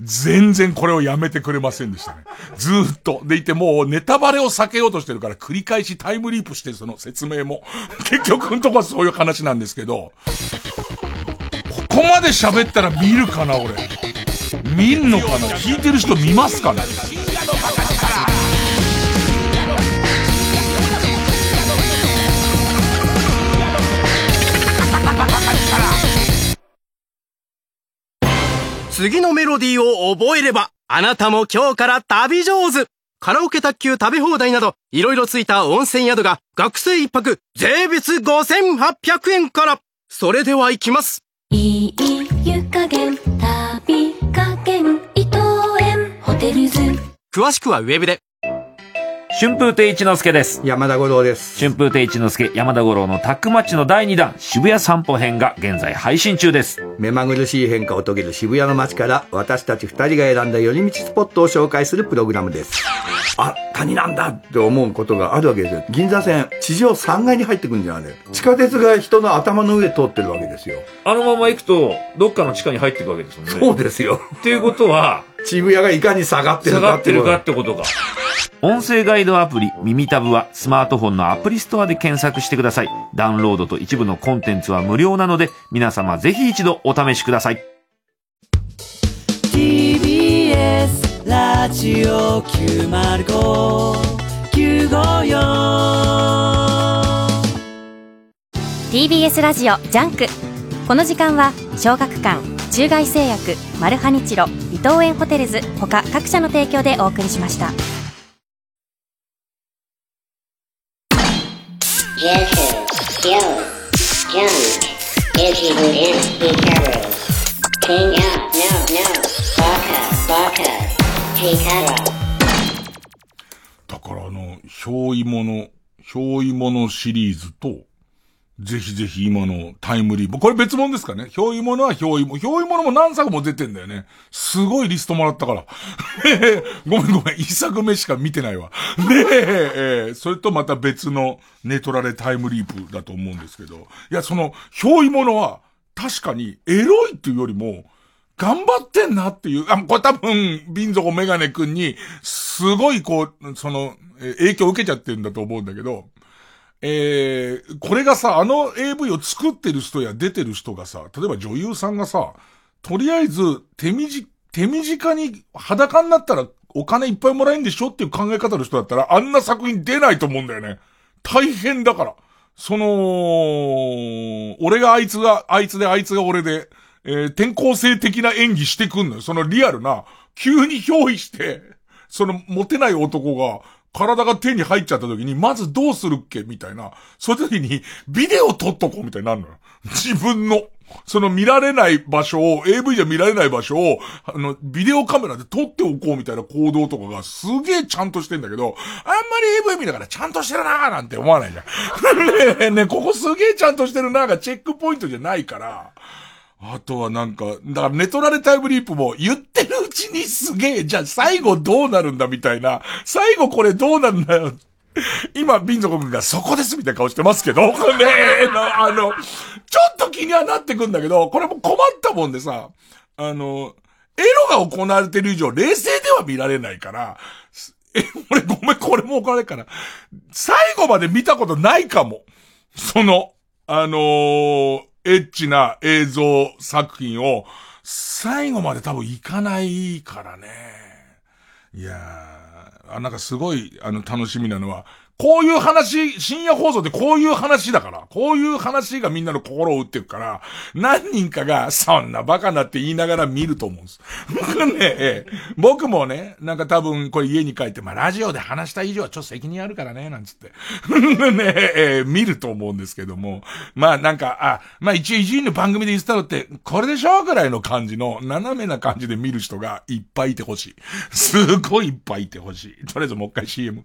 全然これをやめてくれませんでしたね。ずーっと。でいてもうネタバレを避けようとしてるから繰り返しタイムリープしてるその説明も。結局のとこはそういう話なんですけど、こまで喋ったら見るかな、俺。見んのかな？聞いてる人見ますかね？次のメロディーを覚えれば、あなたも今日から旅上手カラオケ卓球食べ放題など、いろいろついた温泉宿が、学生一泊、税別5800円から。それでは行きます。いい湯加減旅加減伊藤園ホテルズ。詳しくはウェブで。春風亭一之輔です。山田五郎です。春風亭一之輔、山田五郎のタックマッチの第2弾、渋谷散歩編が現在配信中です。目まぐるしい変化を遂げる渋谷の街から私たち二人が選んだ寄り道スポットを紹介するプログラムです。あ、谷なんだって思うことがあるわけですよ。銀座線、地上3階に入ってくるんじゃない地下鉄が人の頭の上通ってるわけですよ。あのまま行くと、どっかの地下に入っていくわけですもんね。そうですよ。っていうことは、渋谷がいかに下がってるか下がってるかってことか。音声ガイドアプリ耳タブはスマートフォンのアプリストアで検索してください。ダウンロードと一部のコンテンツは無料なので皆様ぜひ一度お試しください。TBS ラジオ905954 TBS ラジオジャンクこの時間は小学館中外製薬マルハニチロ伊藤園ホテルズ他各社の提供でお送りしました。だからあの、表芋の、表芋のシリーズと、ぜひぜひ今のタイムリープ。これ別物ですかね表意物は表意物。表意物も何作も出てんだよね。すごいリストもらったから。ごめんごめん。一作目しか見てないわ。ねえ、えそれとまた別のネトラレタイムリープだと思うんですけど。いや、その、表意物は確かにエロいっていうよりも、頑張ってんなっていう。あ、これ多分、瓶底メガネくんに、すごいこう、その、影響を受けちゃってるんだと思うんだけど、えー、これがさ、あの AV を作ってる人や出てる人がさ、例えば女優さんがさ、とりあえず、手短、手短に裸になったらお金いっぱいもらえるんでしょ？っていう考え方の人だったら、あんな作品出ないと思うんだよね。大変だから。その、俺があいつが、あいつであいつが俺で、えー、転校生的な演技してくんのよ。そのリアルな、急に憑依して、そのモテない男が、体が手に入っちゃった時に、まずどうするっけ？みたいな。そういう時に、ビデオ撮っとこうみたいになるのよ。自分の。その見られない場所を、AV じゃ見られない場所を、あの、ビデオカメラで撮っておこうみたいな行動とかがすげえちゃんとしてんだけど、あんまり AV 見ながらちゃんとしてるなーなんて思わないじゃん。ねえねここすげえちゃんとしてるなーがチェックポイントじゃないから、あとはなんか、だからネトラレタイムリープも言ってるちにすげえ、じゃあ最後どうなるんだみたいな、最後これどうなるんだよ。今、民族君がそこですみたいな顔してますけど、ねえ、あの、ちょっと気にはなってくんだけど、これも困ったもんでさ、あの、エロが行われてる以上、冷静では見られないから、え、俺ごめん、これも怒られるから、最後まで見たことないかも。その、あのー、エッチな映像作品を、最後まで多分行かないからね。いやー、あ、なんかすごい、あの、楽しみなのは、こういう話、深夜放送ってこういう話だから、こういう話がみんなの心を打ってるから、何人かが、そんなバカなって言いながら見ると思うんです。僕ね、僕もね、なんか多分これ家に帰って、まあラジオで話した以上はちょっと責任あるからね、なんつって。ね、えー、見ると思うんですけども、まあなんか、あ、まあ一応伊集院の番組で言ってたのって、これでしょぐらいの感じの、斜めな感じで見る人がいっぱいいてほしい。すごいいっぱいいてほしい。とりあえずもう一回 CM。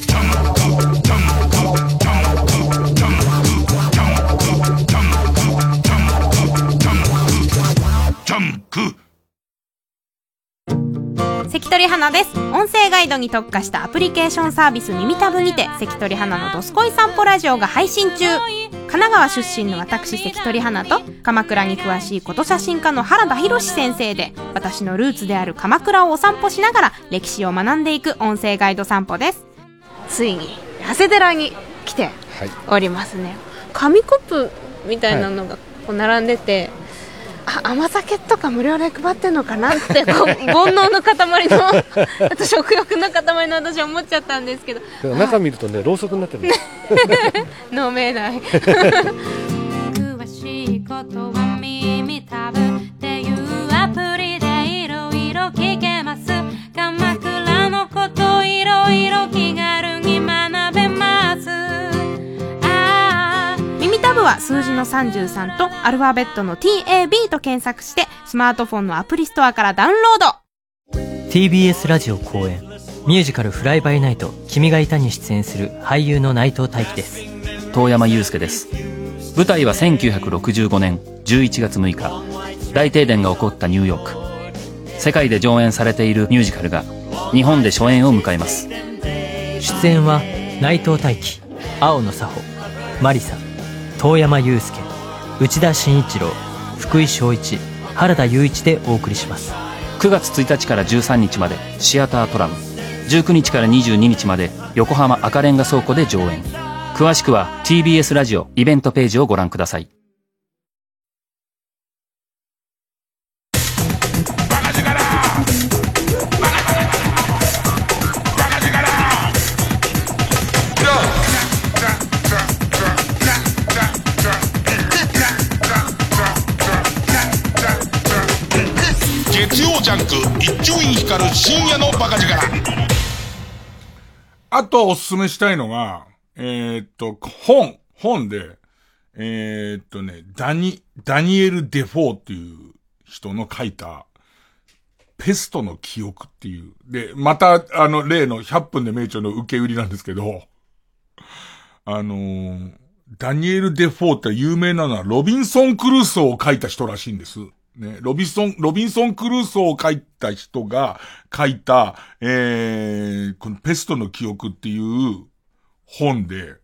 関取花です。音声ガイドに特化したアプリケーションサービス耳たぶにて関取花のどすこい散歩ラジオが配信中。神奈川出身の私関取花と鎌倉に詳しいこと写真家の原田博先生で私のルーツである鎌倉をお散歩しながら歴史を学んでいく音声ガイド散歩です。ついに長谷寺に来ておりますね、紙コップみたいなのがこう並んでて、あ甘酒とか無料で配ってんのかなってこう煩悩の塊の あと食欲の塊の私は思っちゃったんですけど。中見るとねろうそくになってる 飲めない。詳しいことは耳たぶっていうアプリでいろいろ聞けます。鎌倉のこといろいろ気軽は数字の33とアルファベットの TAB と検索してスマートフォンのアプリストアからダウンロード。TBS ラジオ公演。ミュージカル「フライバイナイト君がいた」に出演する俳優の内藤大輝です。遠山祐介です。舞台は1965年11月6日。大停電が起こったニューヨーク。世界で上演されているミュージカルが日本で初演を迎えます。出演は内藤大輝青野佐穂マリサ遠山雄介内田真一郎福井翔一原田雄一でお送りします。9月1日から13日までシアタートラム。19日から22日まで横浜赤レンガ倉庫で上演。詳しくは TBS ラジオイベントページをご覧ください。一丁院光る深夜のバカ力あとおすすめしたいのが、えー、っと、本、本で、えー、っとね、ダニ、ダニエル・デフォーっていう人の書いた、ペストの記憶っていう。で、また、あの、例の100分で名著の受け売りなんですけど、あのー、ダニエル・デフォーって有名なのはロビンソン・クルーソーを書いた人らしいんです。ね、ロビソン、ロビンソン・クルーソーを書いた人が書いた、えー、このペストの記憶っていう本で、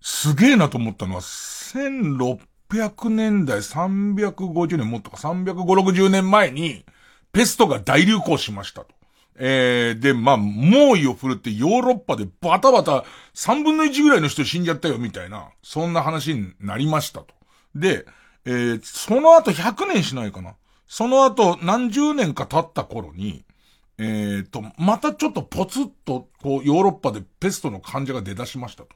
すげえなと思ったのは、1600年代、350年もっとか、350、60年前に、ペストが大流行しましたと。えー、で、まあ、猛威を振るってヨーロッパでバタバタ3分の1ぐらいの人死んじゃったよみたいな、そんな話になりましたと。で、えー、その後100年しないかな。その後何十年か経った頃に、えー、と、またちょっとポツッと、こう、ヨーロッパでペストの患者が出だしましたと。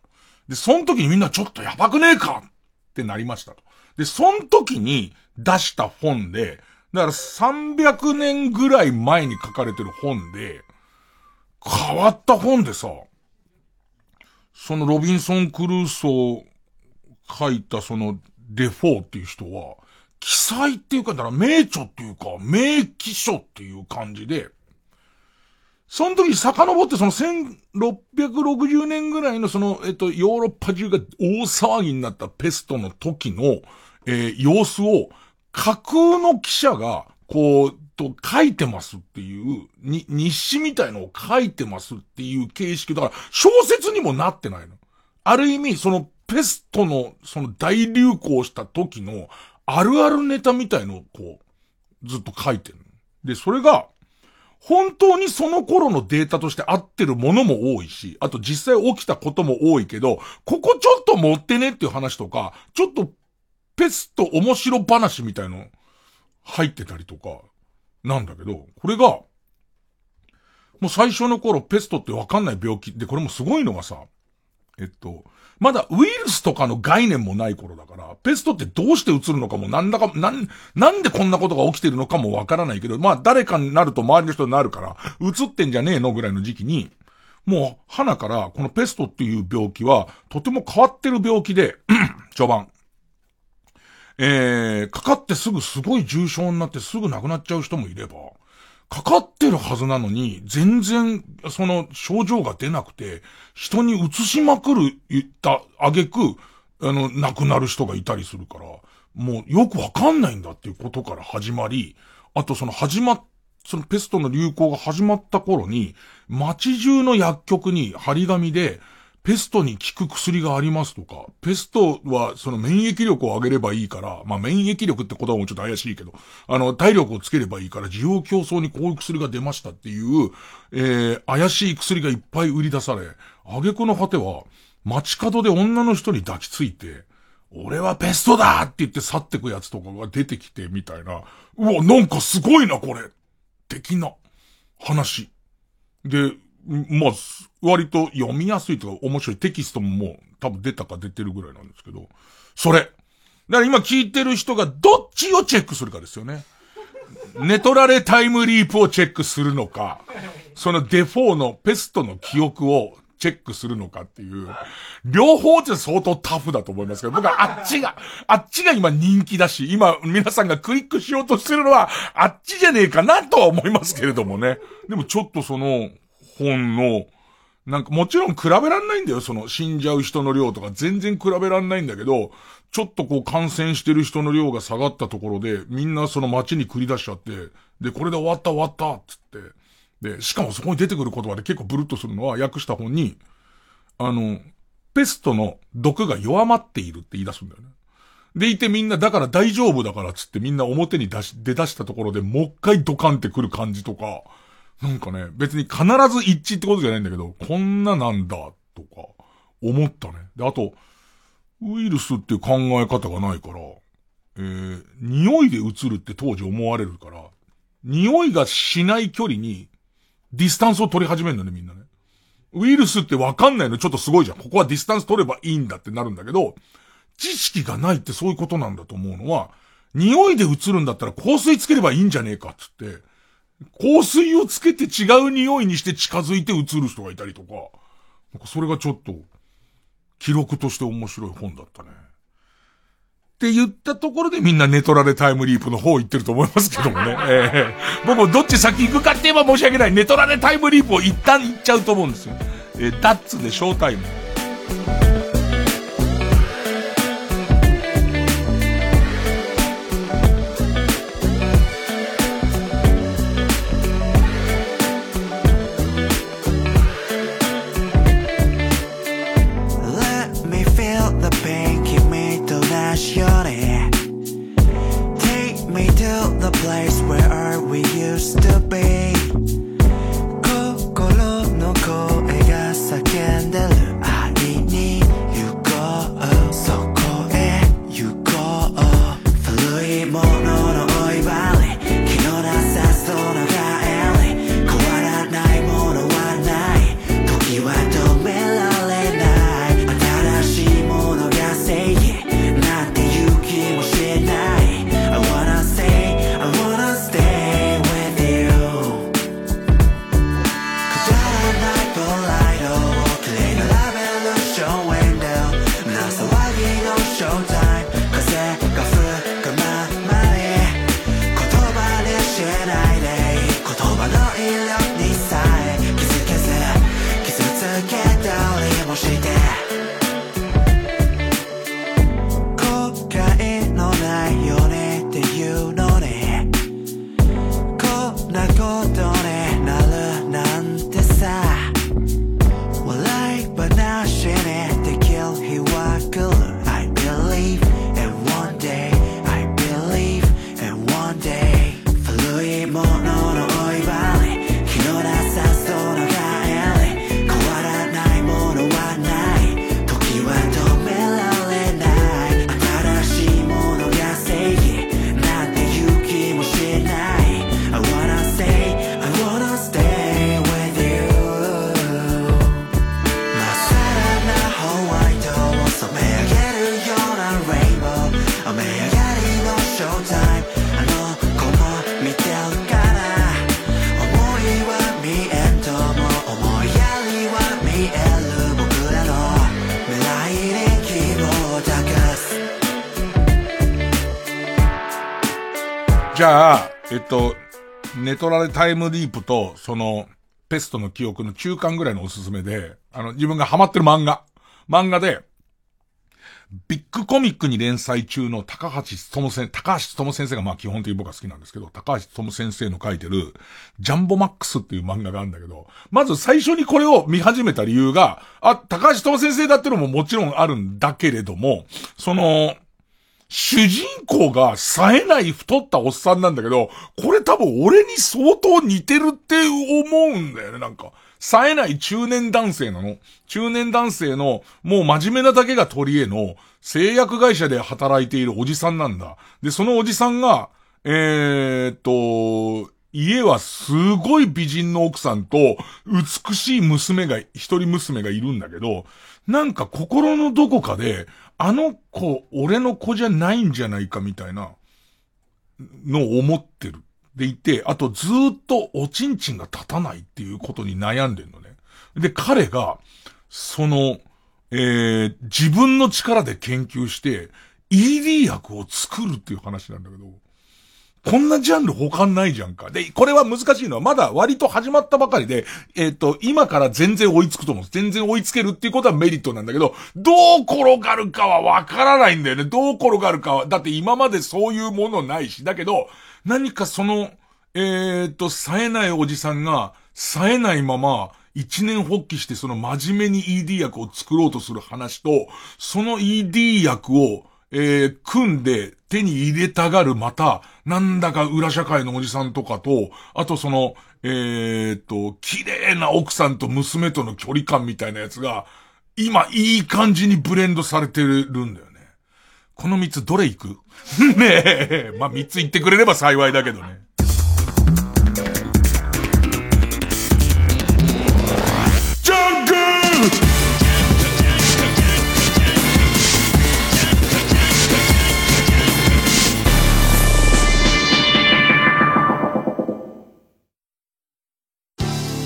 で、その時にみんなちょっとやばくねえかってなりましたと。で、その時に出した本で、だから300年ぐらい前に書かれてる本で、変わった本でさ、そのロビンソン・クルーソー書いたそのデフォーっていう人は、記載っていうか、だから名著っていうか、名記書っていう感じで、その時遡ってその1660年ぐらいのその、えっと、ヨーロッパ中が大騒ぎになったペストの時の、えー、様子を架空の記者が、こう、と書いてますっていう、に、日誌みたいのを書いてますっていう形式だから、小説にもなってないの。ある意味、そのペストの、その大流行した時の、あるあるネタみたいのをこう、ずっと書いてる。で、それが、本当にその頃のデータとして合ってるものも多いし、あと実際起きたことも多いけど、ここちょっと持ってねっていう話とか、ちょっとペスト面白話みたいの入ってたりとか、なんだけど、これが、もう最初の頃ペストってわかんない病気で、これもすごいのがさ、えっと、まだウイルスとかの概念もない頃だから、ペストってどうして移るのかもなんだか、なん、なんでこんなことが起きてるのかもわからないけど、まあ誰かになると周りの人になるから、移ってんじゃねえのぐらいの時期に、もう、花から、このペストっていう病気は、とても変わってる病気で、序盤。えー、かかってすぐすごい重症になってすぐ亡くなっちゃう人もいれば、かかってるはずなのに、全然、その症状が出なくて、人に移しまくる、言った挙句、あの、亡くなる人がいたりするから、もうよくわかんないんだっていうことから始まり、あとその始まっそのペストの流行が始まった頃に、街中の薬局に張り紙で、ペストに効く薬がありますとか、ペストはその免疫力を上げればいいから、まあ免疫力って言葉もちょっと怪しいけど、あの、体力をつければいいから、需要競争にこういう薬が出ましたっていう、えー、怪しい薬がいっぱい売り出され、挙句の果ては、街角で女の人に抱きついて、俺はペストだって言って去ってくやつとかが出てきてみたいな、うわ、なんかすごいなこれ的な話。で、まあ、割と読みやすいとか面白いテキストももう多分出たか出てるぐらいなんですけど、それ。だから今聞いてる人がどっちをチェックするかですよね。ネトラレタイムリープをチェックするのか、そのデフォーのペストの記憶をチェックするのかっていう、両方って相当タフだと思いますけど、僕はあっちが、あっちが今人気だし、今皆さんがクリックしようとしてるのは、あっちじゃねえかなとは思いますけれどもね。でもちょっとその本の、なんかもちろん比べらんないんだよ、その死んじゃう人の量とか。全然比べらんないんだけど、ちょっとこう感染してる人の量が下がったところで、みんなその街に繰り出しちゃって、で、これで終わった終わったっつって、で、しかもそこに出てくる言葉で結構ブルッとするのは、訳した本に、あの、ペストの毒が弱まっているって言い出すんだよね。でいてみんな、だから大丈夫だからつってみんな表に出し、出だしたところでもう一回ドカンってくる感じとか、なんかね、別に必ず一致ってことじゃないんだけど、こんななんだ、とか、思ったね。で、あと、ウイルスっていう考え方がないから、えー、匂いで移るって当時思われるから、匂いがしない距離にディスタンスを取り始めるんだね、みんなね。ウイルスってわかんないのちょっとすごいじゃん。ここはディスタンス取ればいいんだってなるんだけど、知識がないってそういうことなんだと思うのは、匂いで移るんだったら香水つければいいんじゃねえかっつって、香水をつけて違う匂いにして近づいて移る人がいたりとか、なんかそれがちょっと、記録として面白い本だったね。って言ったところでみんなネトラレタイムリープの方行ってると思いますけどもね。えー、僕もどっち先行くかって言えば申し訳ない。ネトラレタイムリープを一旦行っちゃうと思うんですよ。えー、ダッツでショータイム。ネトラレタイムリープと、その、ペストの記憶の中間ぐらいのおすすめで、あの、自分がハマってる漫画。漫画で、ビッグコミックに連載中の高橋智先生、高橋智先生がまあ基本的に僕は好きなんですけど、高橋智先生の書いてる、ジャンボマックスっていう漫画があるんだけど、まず最初にこれを見始めた理由が、あ、高橋智先生だってのももちろんあるんだけれども、その、主人公が冴えない太ったおっさんなんだけど、これ多分俺に相当似てるって思うんだよね、なんか。冴えない中年男性なの。中年男性の、もう真面目なだけが取り柄の、製薬会社で働いているおじさんなんだ。で、そのおじさんが、えーっと、家はすごい美人の奥さんと、美しい娘が、一人娘がいるんだけど、なんか心のどこかで、あの子、俺の子じゃないんじゃないかみたいな、のを思ってる。でいて、あとずっとおちんちんが立たないっていうことに悩んでんのね。で、彼が、その、えー、自分の力で研究して、ED 薬を作るっていう話なんだけど、こんなジャンル他ないじゃんか。で、これは難しいのは、まだ割と始まったばかりで、えっ、と、今から全然追いつくと思う。全然追いつけるっていうことはメリットなんだけど、どう転がるかはわからないんだよね。どう転がるかは、だって今までそういうものないし。だけど、何かその、えっ、と、冴えないおじさんが、冴えないまま、一年発起してその真面目に ED 薬を作ろうとする話と、その ED 薬を、えー、組んで手に入れたがるまた、なんだか裏社会のおじさんとかと、あとその、えー、と、綺麗な奥さんと娘との距離感みたいなやつが、今いい感じにブレンドされてるんだよね。この三つどれ行く？ねえ。まあ、三つ言ってくれれば幸いだけどね。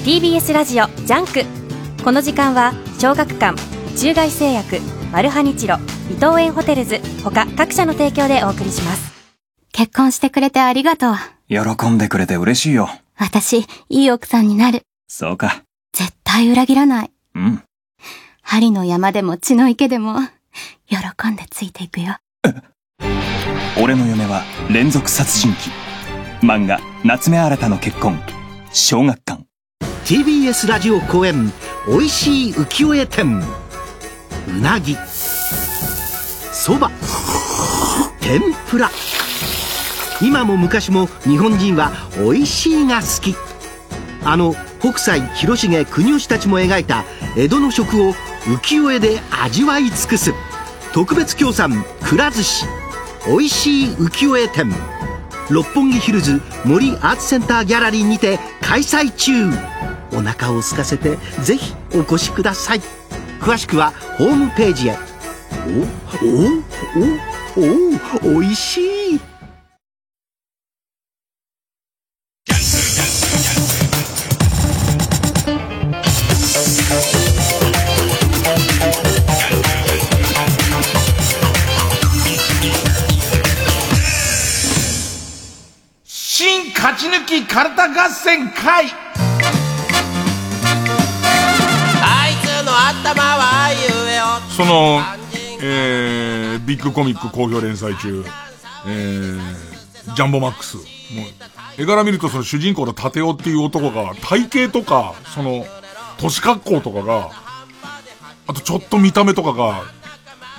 TBS ラジオジャンクこの時間は小学館中外製薬マルハニチロ伊藤園ホテルズ他各社の提供でお送りします結婚してくれてありがとう。喜んでくれて嬉しいよ。私、いい奥さんになる。そうか。絶対裏切らない。うん。針の山でも血の池でも、喜んでついていくよ。俺の嫁は連続殺人鬼。漫画、夏目新の結婚。小学館。TBS ラジオ公演おいしい浮世絵展。うなぎ。そば。天ぷら。今も昔も日本人はおいしいが好き。あの北斎広重国吉たちも描いた江戸の食を浮世絵で味わい尽くす。特別協賛くら寿司。おいしい浮世絵展。六本木ヒルズ森アーツセンターギャラリーにて開催中。お腹を空かせてぜひお越しください。詳しくはホームページへ。お？お？お？お？お？いしい勝ち抜き抜きカルタ合戦会その、えー、ビッグコミック好評連載中、えー、ジャンボマックス。もう、絵柄見るとその主人公のタテオっていう男が、体型とか、その、年格好とかが、あとちょっと見た目とかが、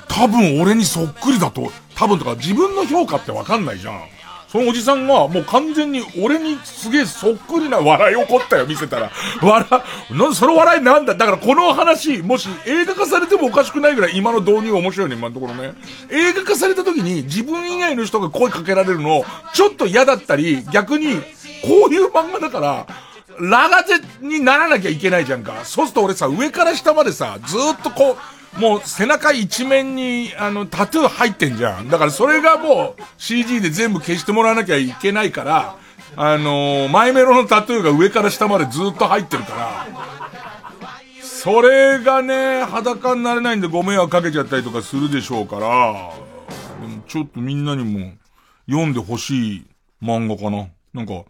多分俺にそっくりだと、多分とか自分の評価ってわかんないじゃん。そのおじさんがもう完全に俺にすげえそっくりな笑い起こったよ、見せたら。笑、な、その笑いなんだだからこの話、もし映画化されてもおかしくないぐらい今の導入面白いね、今のところね。映画化された時に自分以外の人が声かけられるの、ちょっと嫌だったり、逆に、こういう漫画だから、ラガゼにならなきゃいけないじゃんか。そうすると俺さ、上から下までさ、ずっとこう、もう背中一面にあのタトゥー入ってんじゃん。だからそれがもう CG で全部消してもらわなきゃいけないから、あのー、マイメロのタトゥーが上から下までずっと入ってるから、それがね、裸になれないんでご迷惑かけちゃったりとかするでしょうから、でもちょっとみんなにも読んでほしい漫画かな。なんか、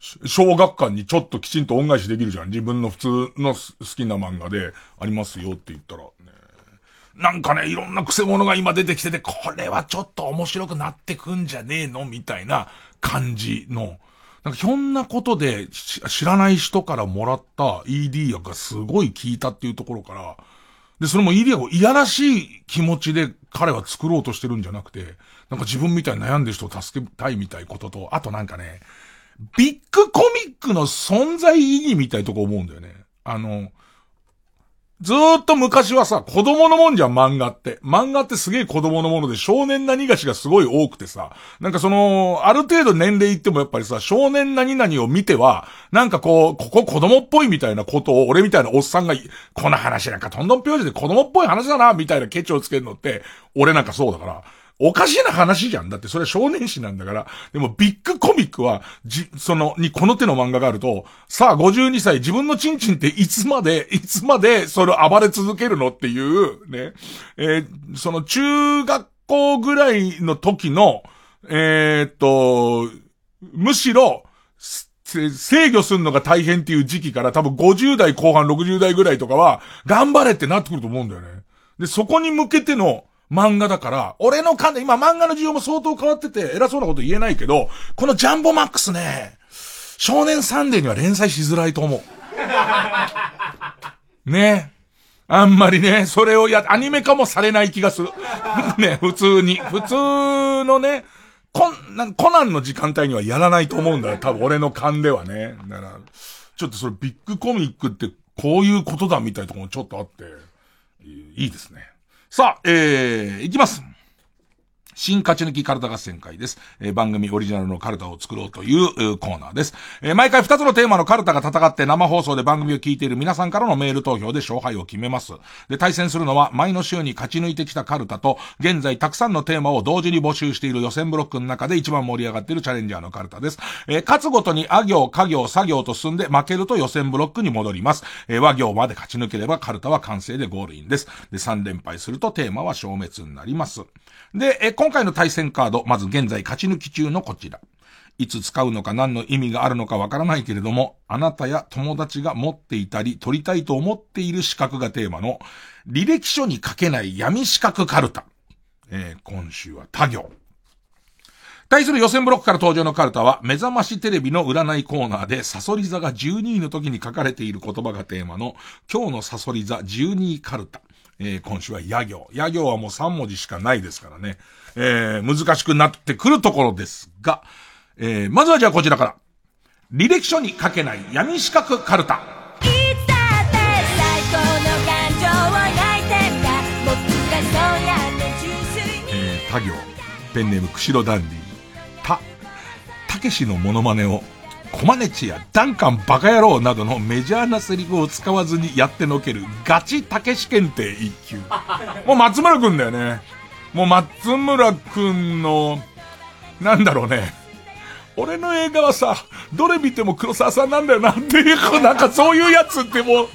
小学館にちょっときちんと恩返しできるじゃん。自分の普通の好きな漫画でありますよって言ったら。なんかね、いろんな癖者が今出てきてて、これはちょっと面白くなってくんじゃねえのみたいな感じの。なんかひょんなことで知らない人からもらった ED 薬がすごい効いたっていうところから、で、それも ED 薬をいやらしい気持ちで彼は作ろうとしてるんじゃなくて、なんか自分みたいに悩んでる人を助けたいみたいことと、あとなんかね、ビッグコミックの存在意義みたいとこ思うんだよね。あの、ずーっと昔はさ、子供のもんじゃん、漫画って。漫画ってすげえ子供のもので、少年何がしがすごい多くてさ、なんかその、ある程度年齢いってもやっぱりさ、少年何々を見ては、なんかこう、ここ子供っぽいみたいなことを、俺みたいなおっさんが、この話なんかとんどん拍子で子供っぽい話だな、みたいなケチをつけるのって、俺なんかそうだから、おかしな話じゃん。だってそれは少年誌なんだから。でもビッグコミックは、じ、その、にこの手の漫画があると、さあ52歳自分のチンチンっていつまで、いつまでそれを暴れ続けるのっていう、ね。えー、その中学校ぐらいの時の、えー、っと、むしろ、制御するのが大変っていう時期から多分50代後半60代ぐらいとかは、頑張れってなってくると思うんだよね。で、そこに向けての、漫画だから、俺の勘で、今漫画の需要も相当変わってて、偉そうなこと言えないけど、このジャンボマックスね、少年サンデーには連載しづらいと思う。ねあんまりね、それをや、アニメ化もされない気がする。ね、普通に。普通のね、コン、コナンの時間帯にはやらないと思うんだよ。多分俺の勘ではね。だから、ちょっとそれビッグコミックってこういうことだみたいなところもちょっとあって、いいですね。さあ、えー、いきます。新勝ち抜きカルタ合戦会です。えー、番組オリジナルのカルタを作ろうというコーナーです。えー、毎回2つのテーマのカルタが戦って生放送で番組を聞いている皆さんからのメール投票で勝敗を決めます。で、対戦するのは前の週に勝ち抜いてきたカルタと、現在たくさんのテーマを同時に募集している予選ブロックの中で一番盛り上がっているチャレンジャーのカルタです。えー、勝つごとにあ行、家行、作業と進んで負けると予選ブロックに戻ります。えー、和行まで勝ち抜ければカルタは完成でゴールインです。で、3連敗するとテーマは消滅になります。で、え、今回の対戦カード、まず現在勝ち抜き中のこちら。いつ使うのか何の意味があるのかわからないけれども、あなたや友達が持っていたり取りたいと思っている資格がテーマの、履歴書に書けない闇資格カルタ。えー、今週は他行。対する予選ブロックから登場のカルタは、目覚ましテレビの占いコーナーで、サソリ座が12位の時に書かれている言葉がテーマの、今日のサソリ座12位カルタ。えー、今週は野行。野行はもう3文字しかないですからね。えー、難しくなってくるところですが、えー、まずはじゃあこちらから。履歴書に書けない闇資格カルタ。えー、他行、ペンネーム釧路ダンディ。た、たけしのモノマネをコマネチやダンカンバカ野郎などのメジャーなセリフを使わずにやってのけるガチたけし検定一級。もう松村くんだよね。もう松村くんの、なんだろうね。俺の映画はさ、どれ見ても黒沢さんなんだよなっていう、なんかそういうやつってもう、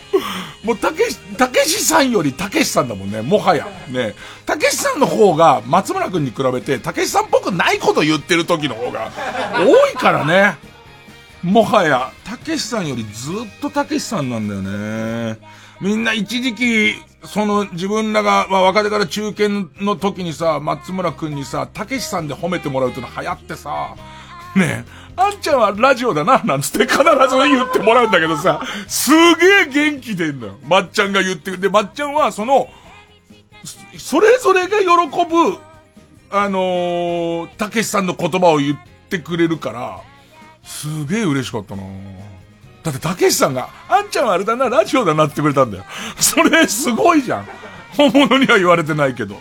もうたけし、たけしさんよりたけしさんだもんね、もはや。ね。たけしさんの方が松村くんに比べて、たけしさんっぽくないこと言ってる時の方が多いからね。もはや、たけしさんよりずっとたけしさんなんだよね。みんな一時期、その自分らが、まあ、若手から中堅の時にさ、松村くんにさ、たけしさんで褒めてもらうっての流行ってさ、ねえ、あんちゃんはラジオだな、なんつって必ず言ってもらうんだけどさ、すげえ元気出んだよ。まっちゃんが言ってくる。で、まっちゃんはその、それぞれが喜ぶ、あの、たけしさんの言葉を言ってくれるから、すげえ嬉しかったなだってたけしさんが、あんちゃんはあれだな、ラジオだなってくれたんだよ。それすごいじゃん。本物には言われてないけど。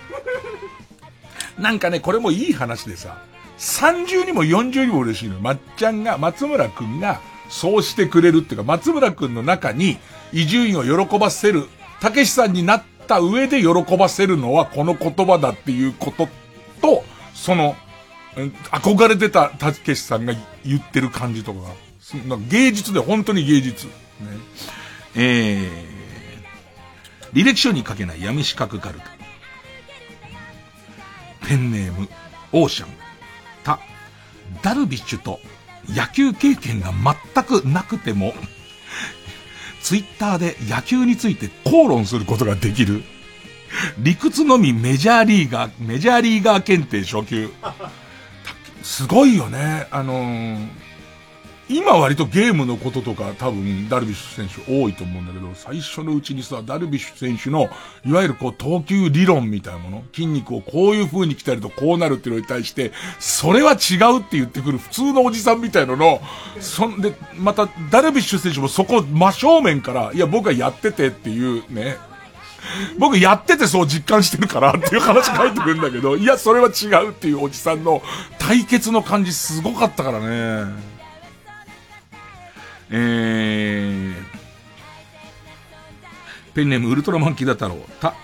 なんかね、これもいい話でさ、30にも40にも嬉しいのよ。まっちゃんが、松村くんが、そうしてくれるっていうか、松村くんの中に、伊集院を喜ばせる、たけしさんになった上で喜ばせるのはこの言葉だっていうことと、その、憧れてたたけしさんが言ってる感じとかが、芸術で本当に芸術。ね、えー、履歴書に書けない闇四角カルタ。ペンネーム、オーシャン。た、ダルビッシュと野球経験が全くなくても、ツイッターで野球について口論することができる。理屈のみメジャーリーガー、メジャーリーガー検定初級。すごいよね。あのー、今割とゲームのこととか多分ダルビッシュ選手多いと思うんだけど、最初のうちにさ、ダルビッシュ選手の、いわゆるこう投球理論みたいなもの、筋肉をこういう風に鍛えるとこうなるっていうのに対して、それは違うって言ってくる普通のおじさんみたいなの、そんで、またダルビッシュ選手もそこ真正面から、いや僕はやっててっていうね、僕やっててそう実感してるからっていう話書いてくるんだけど、いや、それは違うっていうおじさんの対決の感じすごかったからね。えー、ペンネームウルトラマンキダ太郎。た、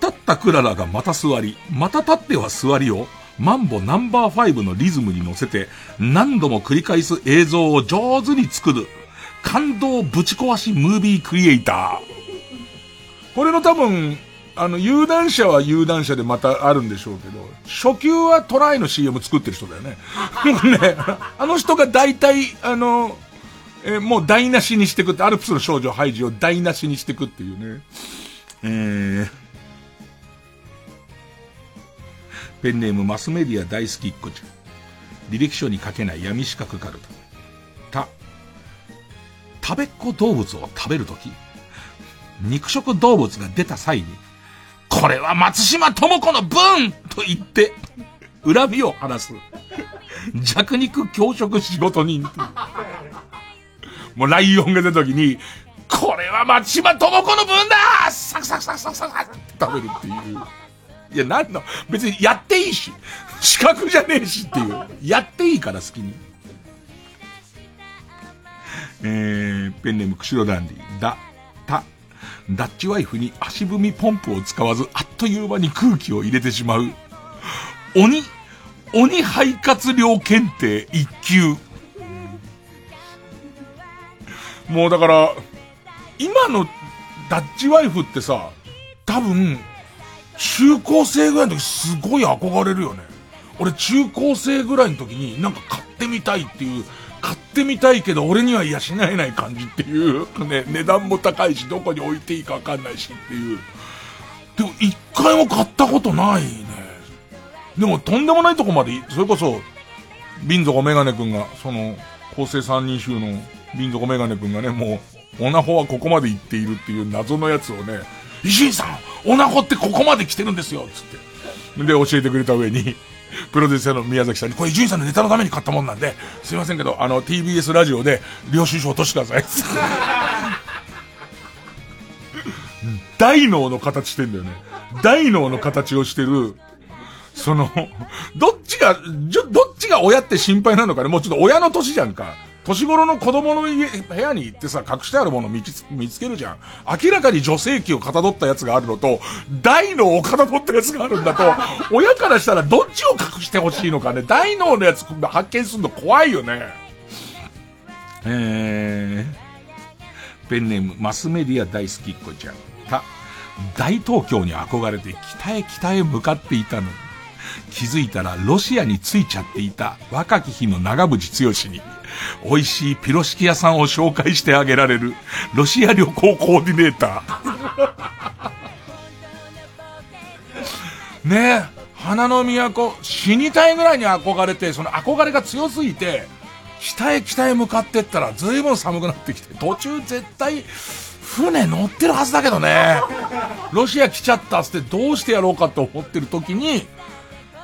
立ったクララがまた座り、また立っては座りを、マンボナンバー5のリズムに乗せて、何度も繰り返す映像を上手に作る、感動ぶち壊しムービークリエイター。これの多分、あの、有段者は有段者でまたあるんでしょうけど、初級はトライの CM 作ってる人だよね。ね、あの人が大体、あの、えー、もう台無しにしてくって、アルプスの少女ハイジを台無しにしてくっていうね。えー、ペンネームマスメディア大好きっ子ちゃん。履歴書に書けない闇四角カルタ。た、食べっ子動物を食べるとき、肉食動物が出た際に、これは松島智子の分と言って、恨みを晴らす。弱肉強食仕事人。もうライオンが出た時に、これは松島智子の分だサクサクサクサクサクって食べるっていう。いや、なんの、別にやっていいし、資格じゃねえしっていう。やっていいから好きに。えー、ペンネーム釧路ダンディ。だ、た、ダッチワイフに足踏みポンプを使わず、あっという間に空気を入れてしまう。鬼、鬼肺活量検定一級。もうだから、今のダッチワイフってさ、多分、中高生ぐらいの時すごい憧れるよね。俺中高生ぐらいの時になんか買ってみたいっていう買ってみたいけど俺には養えない感じっていう、ね、値段も高いし、どこに置いていいかわかんないしっていう。でも一回も買ったことないね。でもとんでもないとこまで、それこそ、瓶底メガネ君が、その、構成三人衆の瓶底メガネ君がね、もう、オナホはここまで行っているっていう謎のやつをね、石井さん、オナホってここまで来てるんですよつって。で、教えてくれた上に、プロデューサーの宮崎さんに、これ伊集院さんのネタのために買ったもんなんで、すいませんけど、あの、TBS ラジオで、領収書落としてください。大脳の形してんだよね。大脳の形をしてる、その、どっちが、どっちが親って心配なのかねもうちょっと親の年じゃんか。年頃の子供の家、部屋に行ってさ、隠してあるもの見つ見つけるじゃん。明らかに女性器をかたどったやつがあるのと、大脳をかたどったやつがあるんだと、親からしたらどっちを隠してほしいのかね。大脳のやつ発見するの怖いよね。えー、ペンネーム、マスメディア大好きっ子ちゃん。た、大東京に憧れて北へ北へ向かっていたの、気づいたらロシアに着いちゃっていた若き日の長渕剛に、美味しいピロシキ屋さんを紹介してあげられる、ロシア旅行コーディネーター。ねえ、花の都、死にたいぐらいに憧れて、その憧れが強すぎて、北へ北へ向かってったら随分寒くなってきて、途中絶対、船乗ってるはずだけどね。ロシア来ちゃったっつってどうしてやろうかと思ってる時に、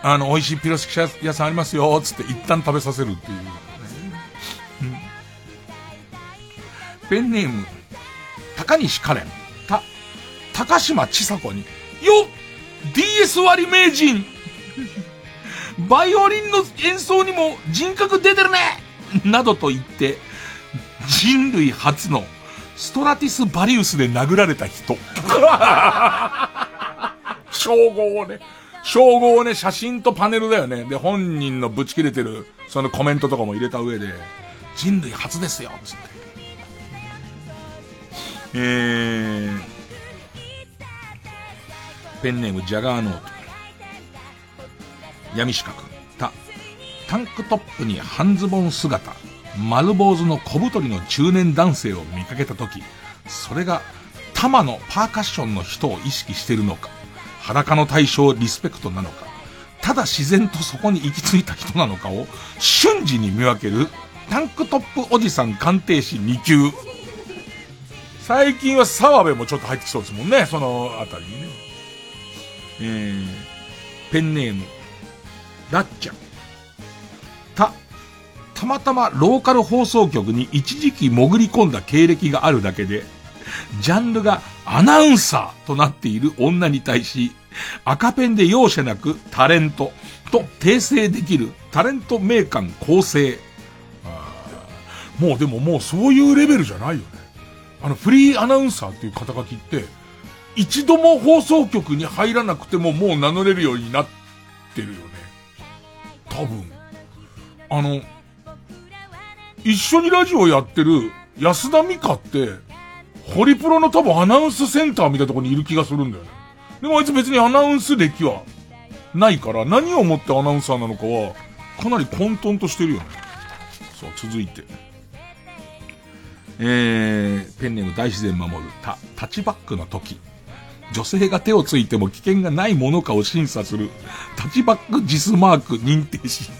あの、美味しいピロシキ屋さんありますよ、つって一旦食べさせるっていう。ペンネーム、高西カレン、た、高島千佐子に、よっ !DS 割り名人バイオリンの演奏にも人格出てるねなどと言って、人類初のストラティス・バリウスで殴られた人。称号をね、称号をね、写真とパネルだよね。で、本人のぶち切れてる、そのコメントとかも入れた上で、人類初ですよ、つって。えー、ペンネームジャガーノート。闇四角。た、タンクトップに半ズボン姿。丸坊主の小太りの中年男性を見かけたとき、それが、玉のパーカッションの人を意識してるのか、裸の対象リスペクトなのか、ただ自然とそこに行き着いた人なのかを瞬時に見分ける、タンクトップおじさん鑑定士2級。最近は澤部もちょっと入ってきそうですもんね、そのあたりにね。えー、ペンネーム、ラッチャ。た、たまたまローカル放送局に一時期潜り込んだ経歴があるだけで、ジャンルがアナウンサーとなっている女に対し、赤ペンで容赦なくタレントと訂正できるタレント名鑑構成。もうでももうそういうレベルじゃないよね。あの、フリーアナウンサーっていう肩書きって、一度も放送局に入らなくてももう名乗れるようになってるよね。多分。あの、一緒にラジオやってる安田美香って、ホリプロの多分アナウンスセンターみたいなとこにいる気がするんだよね。でもあいつ別にアナウンス歴はないから、何をもってアナウンサーなのかは、かなり混沌としてるよね。さあ、続いて。えー、ペンネーム大自然守る、た、タッチバックの時。女性が手をついても危険がないものかを審査する、タッチバックジスマーク認定し。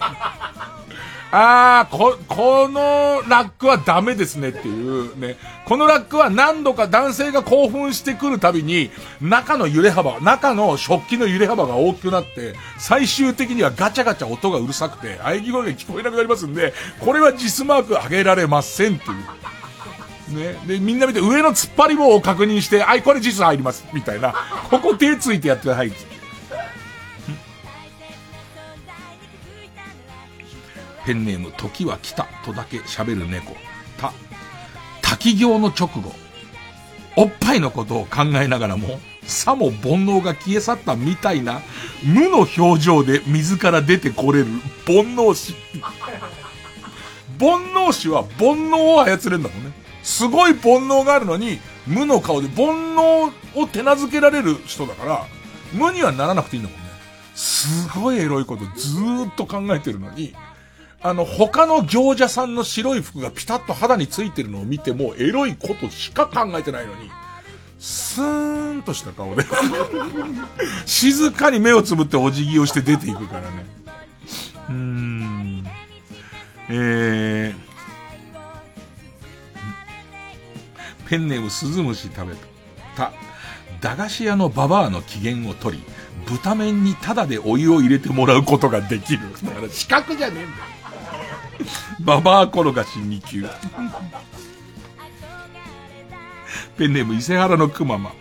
あー、こ、このラックはダメですねっていうね。このラックは何度か男性が興奮してくるたびに、中の揺れ幅、中の食器の揺れ幅が大きくなって、最終的にはガチャガチャ音がうるさくて、喘ぎ声が聞こえなくなりますんで、これはジスマーク上げられませんっていう。ね。で、みんな見て上の突っ張り棒を確認して、はい、これ実入ります。みたいな。ここ手ついてやってください。ペンネーム、時は来たとだけ喋る猫。た、滝行の直後。おっぱいのことを考えながらも、さも煩悩が消え去ったみたいな、無の表情で水から出てこれる煩悩師。煩悩師は煩悩を操れるんだもんね。すごい煩悩があるのに、無の顔で煩悩を手なずけられる人だから、無にはならなくていいんだもんね。すごいエロいことずーっと考えてるのに、あの、他の行者さんの白い服がピタッと肌についてるのを見ても、エロいことしか考えてないのに、スーンとした顔で 静かに目をつぶってお辞儀をして出ていくからね。うーん。えー、ペンネームスズムシ食べた。駄菓子屋のババアの機嫌を取り、豚麺にタダでお湯を入れてもらうことができる。だから資格じゃねえんだよ。ババア転がし2級。ペンネーム伊勢原のくまま。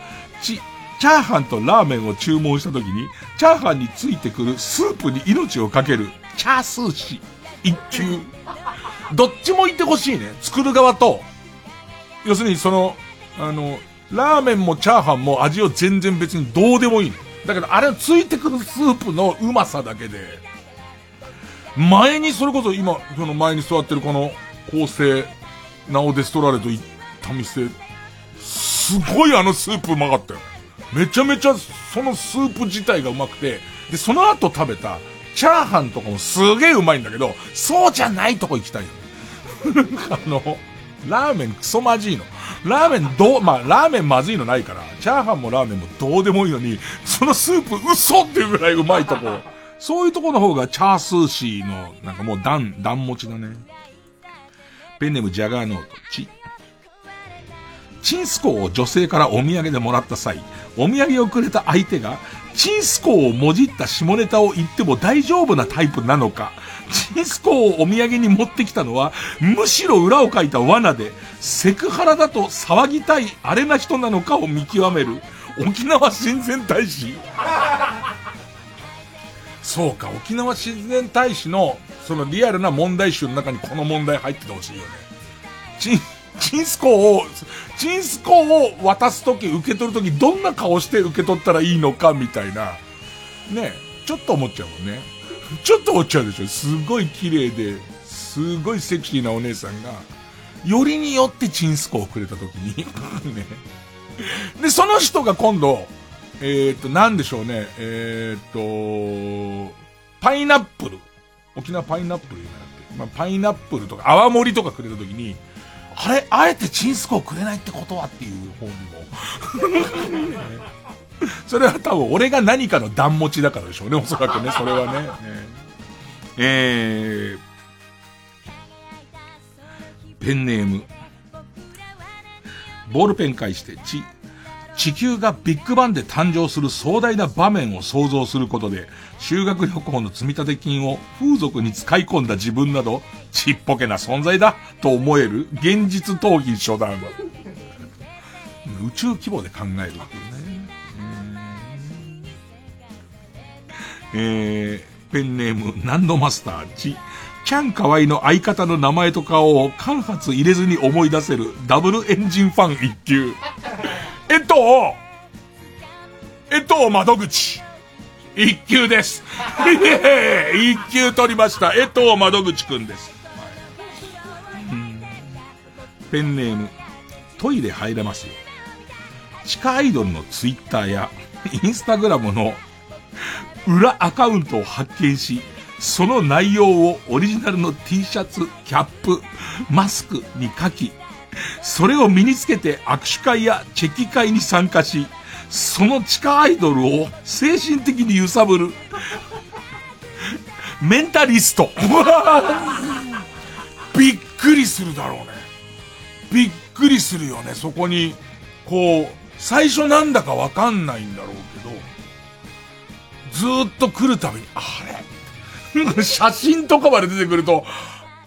ち、チャーハンとラーメンを注文した時に、チャーハンについてくるスープに命をかける、チャースーシ、一級。どっちもいてほしいね。作る側と。要するにその、あの、ラーメンもチャーハンも味を全然別にどうでもいいね。だけどあれついてくるスープのうまさだけで、前にそれこそ今、その前に座ってるこの、構成、ナオデストラレと行った店、すごいあのスープうまかったよ。めちゃめちゃそのスープ自体がうまくて、で、その後食べたチャーハンとかもすげえうまいんだけど、そうじゃないとこ行きたいよ。あの、ラーメンクソまじいの。ラーメンどう、まあ、ラーメンまずいのないから、チャーハンもラーメンもどうでもいいのに、そのスープ嘘っていうぐらいうまいとこ。そういうとこの方がチャースーシーの、なんかもう段、段持ちだね。ペンネムジャガーノート、チ。チンスコを女性からお土産でもらった際、お土産をくれた相手が、チンスコをもじった下ネタを言っても大丈夫なタイプなのか、チンスコをお土産に持ってきたのは、むしろ裏を書いた罠で、セクハラだと騒ぎたいあれな人なのかを見極める、沖縄親善大使。そうか、沖縄親善大使の、そのリアルな問題集の中にこの問題入っててほしいよね。チン、チンスコを、チンスコを渡すとき、受け取るとき、どんな顔して受け取ったらいいのか、みたいな。ねちょっと思っちゃうもんね。ちょっと思っちゃうでしょ。すごい綺麗で、すごいセクシーなお姉さんが、よりによってチンスコをくれたときに ね。で、その人が今度、えっ、と、なんでしょうね。えっ、と、パイナップル。沖縄パイナップル言うなって。まあ、パイナップルとか泡盛とかくれたときに、あれ、あえてチンスコをくれないってことはっていう方にも。それは多分俺が何かの段持ちだからでしょうね、おそらくね、それはね。えー、ペンネーム。ボールペン返して、ち、地球がビッグバンで誕生する壮大な場面を想像することで、修学旅行の積立金を風俗に使い込んだ自分など、ちっぽけな存在だと思える現実逃避初段。宇宙規模で考えるっていうね。えー、ペンネーム、ナンドマスター、ち、キャンカワイの相方の名前と顔を間髪入れずに思い出せるダブルエンジンファン一級。えっと、えっと、窓口。一級です。一級取りました。えっと、窓口くんです。ペンネーム、トイレ入れますよ。地下アイドルのツイッターやインスタグラムの裏アカウントを発見し、その内容をオリジナルの T シャツ、キャップ、マスクに書き、それを身につけて握手会やチェキ会に参加し、その地下アイドルを精神的に揺さぶる。メンタリスト。びっくりするだろうね。びっくりするよね。そこに、こう、最初なんだかわかんないんだろうけど、ずっと来るたびに、あれ？写真とかまで出てくると、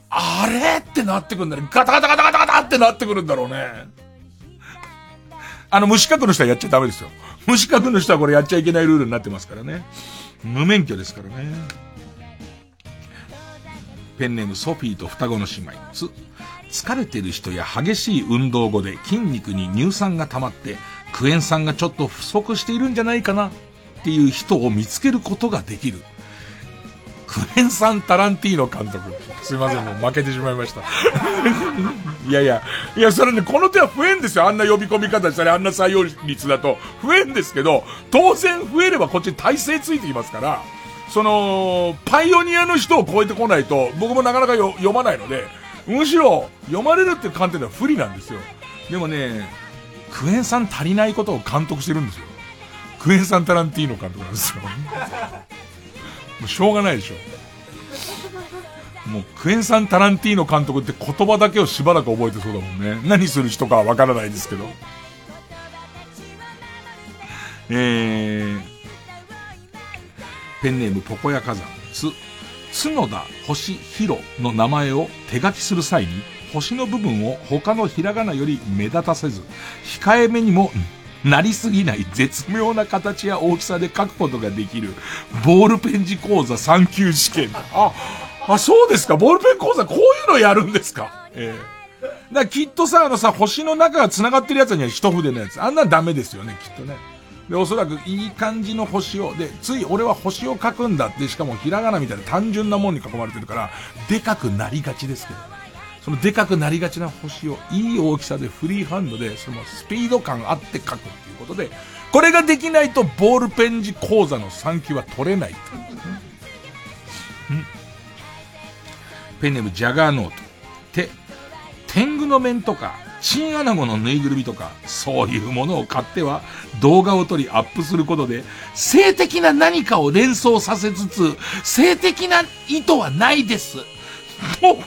あれ？ってなってくるんだね。ガタガタガタガタガタってなってくるんだろうね。あの、無資格の人はやっちゃダメですよ。無資格の人はこれやっちゃいけないルールになってますからね。無免許ですからね。ペンネームソフィーと双子の姉妹。つ、疲れてる人や激しい運動後で筋肉に乳酸が溜まって、クエン酸がちょっと不足しているんじゃないかなっていう人を見つけることができる。クエン酸タランティーノ監督。すいません、もう負けてしまいました。いやいや、いや、それね、この手は増えんですよ。あんな呼び込み方したり、あんな採用率だと。増えんですけど、当然増えればこっちに体制ついてきますから、その、パイオニアの人を超えてこないと、僕もなかなか読まないので、むしろ、読まれるっていう観点では不利なんですよ。でもね、クエン酸足りないことを監督してるんですよ。クエン酸タランティーノ監督なんですよ。もうしょうがないでしょ。もうクエン酸タランティーノ監督って言葉だけをしばらく覚えてそうだもんね。何する人かはわからないですけど。えー、ペンネームポコヤ火山、つ、角田星広の名前を手書きする際に、星の部分を他のひらがなより目立たせず、控えめにも、なりすぎない絶妙な形や大きさで書くことができる、ボールペン字講座3級試験。あ、あ、そうですか。ボールペン講座こういうのやるんですか。ええー、だきっとさ、あのさ、星の中が繋がってるやつには一筆のやつ。あんなダメですよね、きっとね。で、おそらくいい感じの星を、で、つい俺は星を書くんだって、しかもひらがなみたいな単純なもんに囲まれてるから、でかくなりがちですけど、ねそのでかくなりがちな星をいい大きさでフリーハンドで、そのスピード感あって書くっていうことで、これができないとボールペン字講座の3級は取れない。ペンネームジャガーノート。て、天狗の面とか、チンアナゴのぬいぐるみとか、そういうものを買っては動画を撮りアップすることで、性的な何かを連想させつつ、性的な意図はないです。と、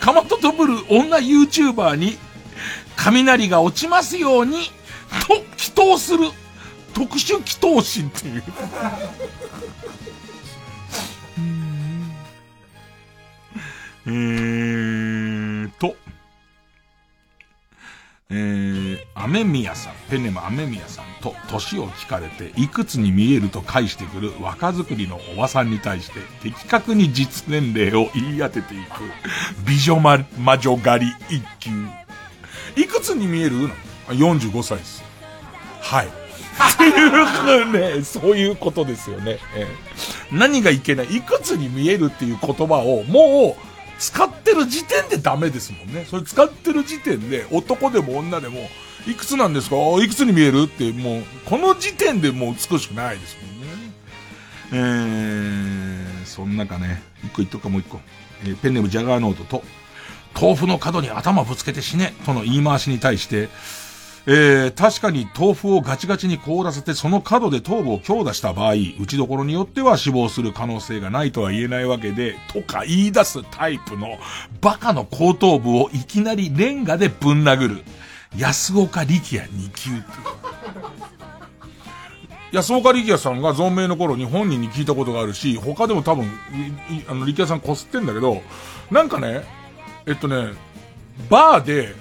かまととぶる女 YouTuber に、雷が落ちますように、と、祈祷する、特殊祈祷師っていう。えーと、えー、アメミヤさん、ペンネームアメミヤさんと、年を聞かれて、いくつに見えると返してくる若作りのおばさんに対して、的確に実年齢を言い当てていく、美女魔魔女狩り一級。いくつに見えるの ?45 歳です。はい。っていうね、そういうことですよね。えー、何がいけない？いくつに見えるっていう言葉を、もう、使ってる時点でダメですもんね。それ使ってる時点で、男でも女でも、いくつなんですか？いくつに見えるって、もう、この時点でもう美しくないですもんね。えー、そん中ね、一個言っとくかもう一個。えー、ペンネームジャガーノートと、豆腐の角に頭ぶつけて死ねとの言い回しに対して、えー、確かに豆腐をガチガチに凍らせてその角で頭部を強打した場合、打ちどころによっては死亡する可能性がないとは言えないわけで、とか言い出すタイプのバカの後頭部をいきなりレンガでぶん殴る。安岡力也2級安岡力也さんが存命の頃に本人に聞いたことがあるし、他でも多分、あの力也さんこすってんだけど、なんかね、えっとね、バーで、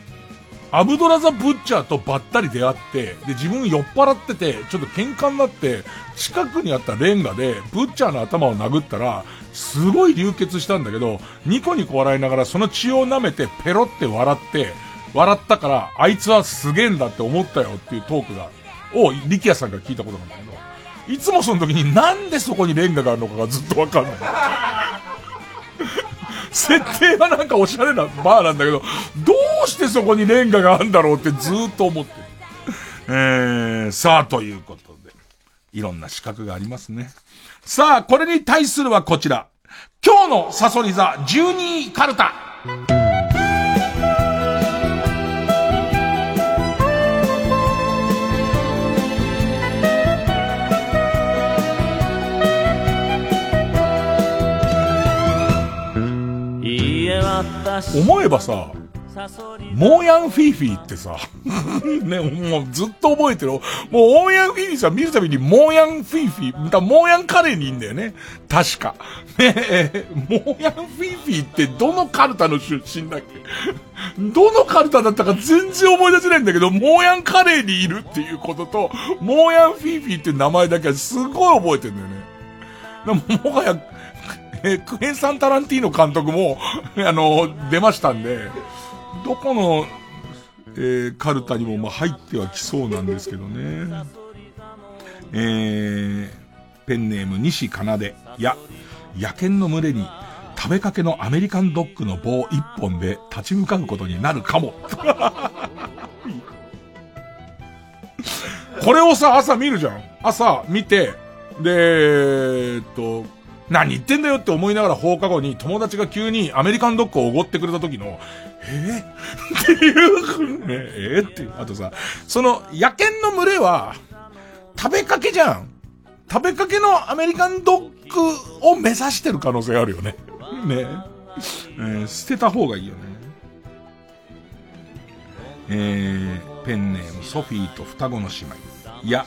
アブドラザ・ブッチャーとばったり出会って、で、自分酔っ払ってて、ちょっと喧嘩になって、近くにあったレンガで、ブッチャーの頭を殴ったら、すごい流血したんだけど、ニコニコ笑いながらその血を舐めて、ペロって笑って、笑ったから、あいつはすげえんだって思ったよっていうトークが、を、力也さんから聞いたことなんだけど、いつもその時になんでそこにレンガがあるのかがずっとわかんない。設定はなんかおしゃれなバーなんだけど、どうしてそこにレンガがあるんだろうってずっと思ってる。えー、さあ、ということで、いろんな資格がありますね。さあ、これに対するはこちら。今日のサソリ座12カルタ。思えばさ、モーヤンフィーフィーってさ、ね、もうずっと覚えてる。もうオーヤンフィーフィーさ見るたびにモーヤンフィーフィー、だモーヤンカレーにいいんだよね。確か。ねえ、モーヤンフィーフィーってどのカルタの出身だっけ？どのカルタだったか全然思い出せないんだけど、モーヤンカレーにいるっていうことと、モーヤンフィーフィーって名前だけはすごい覚えてるんだよね。もはや、えクエンサン・タランティーノ監督も、あの、出ましたんで、どこの、えー、カルタにもまあ入ってはきそうなんですけどね。えー、ペンネーム西奏で、や、野犬の群れに食べかけのアメリカンドッグの棒一本で立ち向かうことになるかも。これをさ、朝見るじゃん。朝見て、で、えっと、何言ってんだよって思いながら放課後に友達が急にアメリカンドッグをおごってくれた時の、えー、っていう、ね、えー、っていう。あとさ、その野犬の群れは、食べかけじゃん。食べかけのアメリカンドッグを目指してる可能性あるよね。ねえー、捨てた方がいいよね。えー、ペンネームソフィーと双子の姉妹。いや、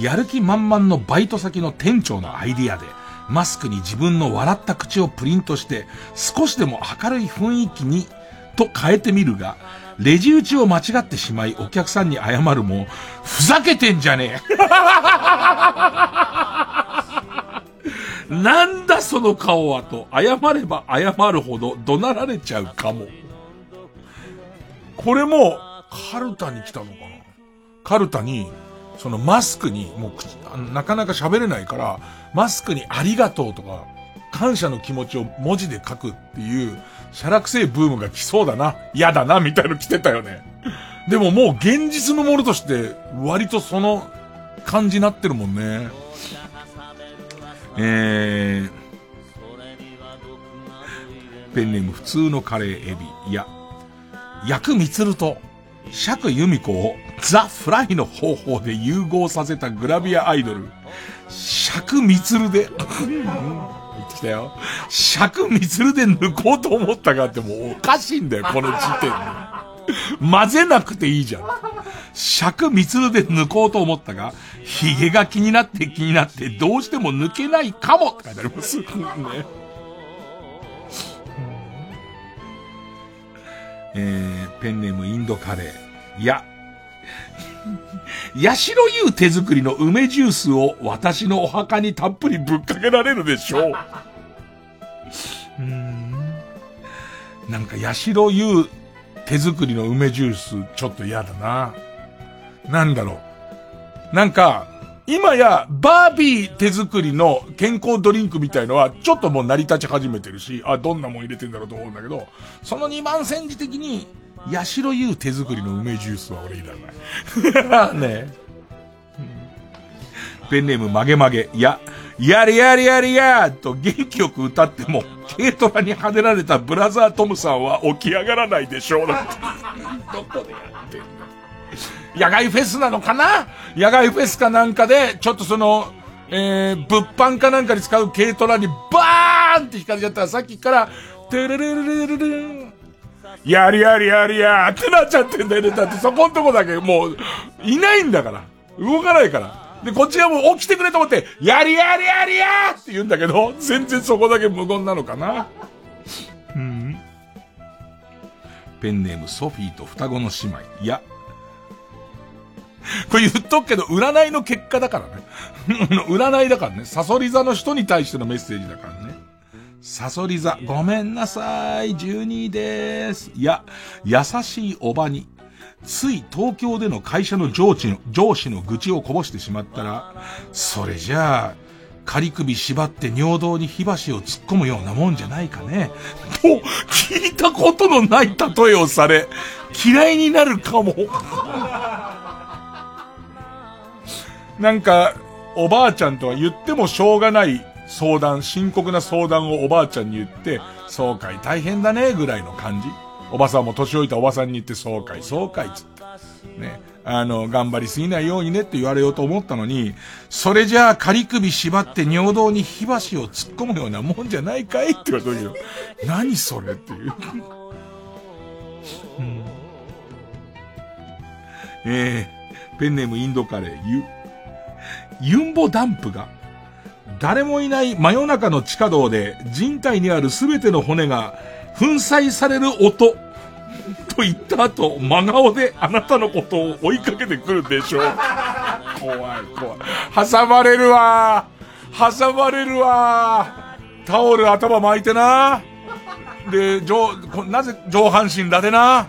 やる気満々のバイト先の店長のアイディアで、マスクに自分の笑った口をプリントして、少しでも明るい雰囲気に、と変えてみるが、レジ打ちを間違ってしまいお客さんに謝るも、ふざけてんじゃねえ なんだその顔はと、謝れば謝るほど怒鳴られちゃうかも。これも、カルタに来たのかなカルタに、そのマスクに、もう、なかなか喋れないから、マスクにありがとうとか、感謝の気持ちを文字で書くっていう、シャラクセイブームが来そうだな、嫌だな、みたいの来てたよね。でももう現実のものとして、割とその感じになってるもんね。えー、ペンネーム普通のカレーエビ。いや、薬みつると、釈由美子をザ・フライの方法で融合させたグラビアアイドル、釈みつるで、言ってきたよ。釈みつるで抜こうと思ったかってもうおかしいんだよ、この時点で。混ぜなくていいじゃん。尺みつるで抜こうと思ったが、髭が気になって気になってどうしても抜けないかもって書いてあります。ね。えー、ペンネームインドカレー。いや、ヤシロユ手作りの梅ジュースを私のお墓にたっぷりぶっかけられるでしょう。うんなんかヤシロユ手作りの梅ジュースちょっと嫌だな。なんだろう。なんか、今やバービー手作りの健康ドリンクみたいのはちょっともう成り立ち始めてるし、あ、どんなもん入れてんだろうと思うんだけど、その2番煎じ的に、ヤシロユ手作りの梅ジュースは俺いらない。ねペンネーム曲げ曲げ。いや、やれやれやれやーと元気よく歌っても、軽トラに跳ねられたブラザートムさんは起き上がらないでしょう。だって どこでやってんの？野外フェスなのかな？野外フェスかなんかで、ちょっとその、えー、物販かなんかに使う軽トラにバーンって引かれちゃったらさっきから、てるるるるるるん。やりやりやりやーってなっちゃってんだよね。だってそこんとこだけもう、いないんだから。動かないから。で、こっちはもう起きてくれと思って、やりやりやりやーって言うんだけど、全然そこだけ無言なのかな。うん。ペンネームソフィーと双子の姉妹。いや。これ言っとくけど、占いの結果だからね。占いだからね。サソリ座の人に対してのメッセージだからね。サソリ座、ごめんなさい、12位です。いや、優しいおばに、つい東京での会社の上司の、上司の愚痴をこぼしてしまったら、それじゃあ、仮首縛って尿道に火箸を突っ込むようなもんじゃないかね。と、聞いたことのない例えをされ、嫌いになるかも。なんか、おばあちゃんとは言ってもしょうがない相談、深刻な相談をおばあちゃんに言って、そうかい大変だね、ぐらいの感じ。おばさんも年老いたおばさんに言って、そうかい、そうかい、つって。ね。あの、頑張りすぎないようにねって言われようと思ったのに、それじゃあ仮首縛って尿道に火箸を突っ込むようなもんじゃないかいって言われたけ、何それ？っていう。うんえー、ペンネームインドカレー、ゆ、ユンボダンプが、誰もいない真夜中の地下道で人体にあるすべての骨が粉砕される音と言った後、真顔であなたのことを追いかけてくるでしょう。怖い怖い。挟まれるわ挟まれるわタオル頭巻いてなで、上、こなぜ上半身だでな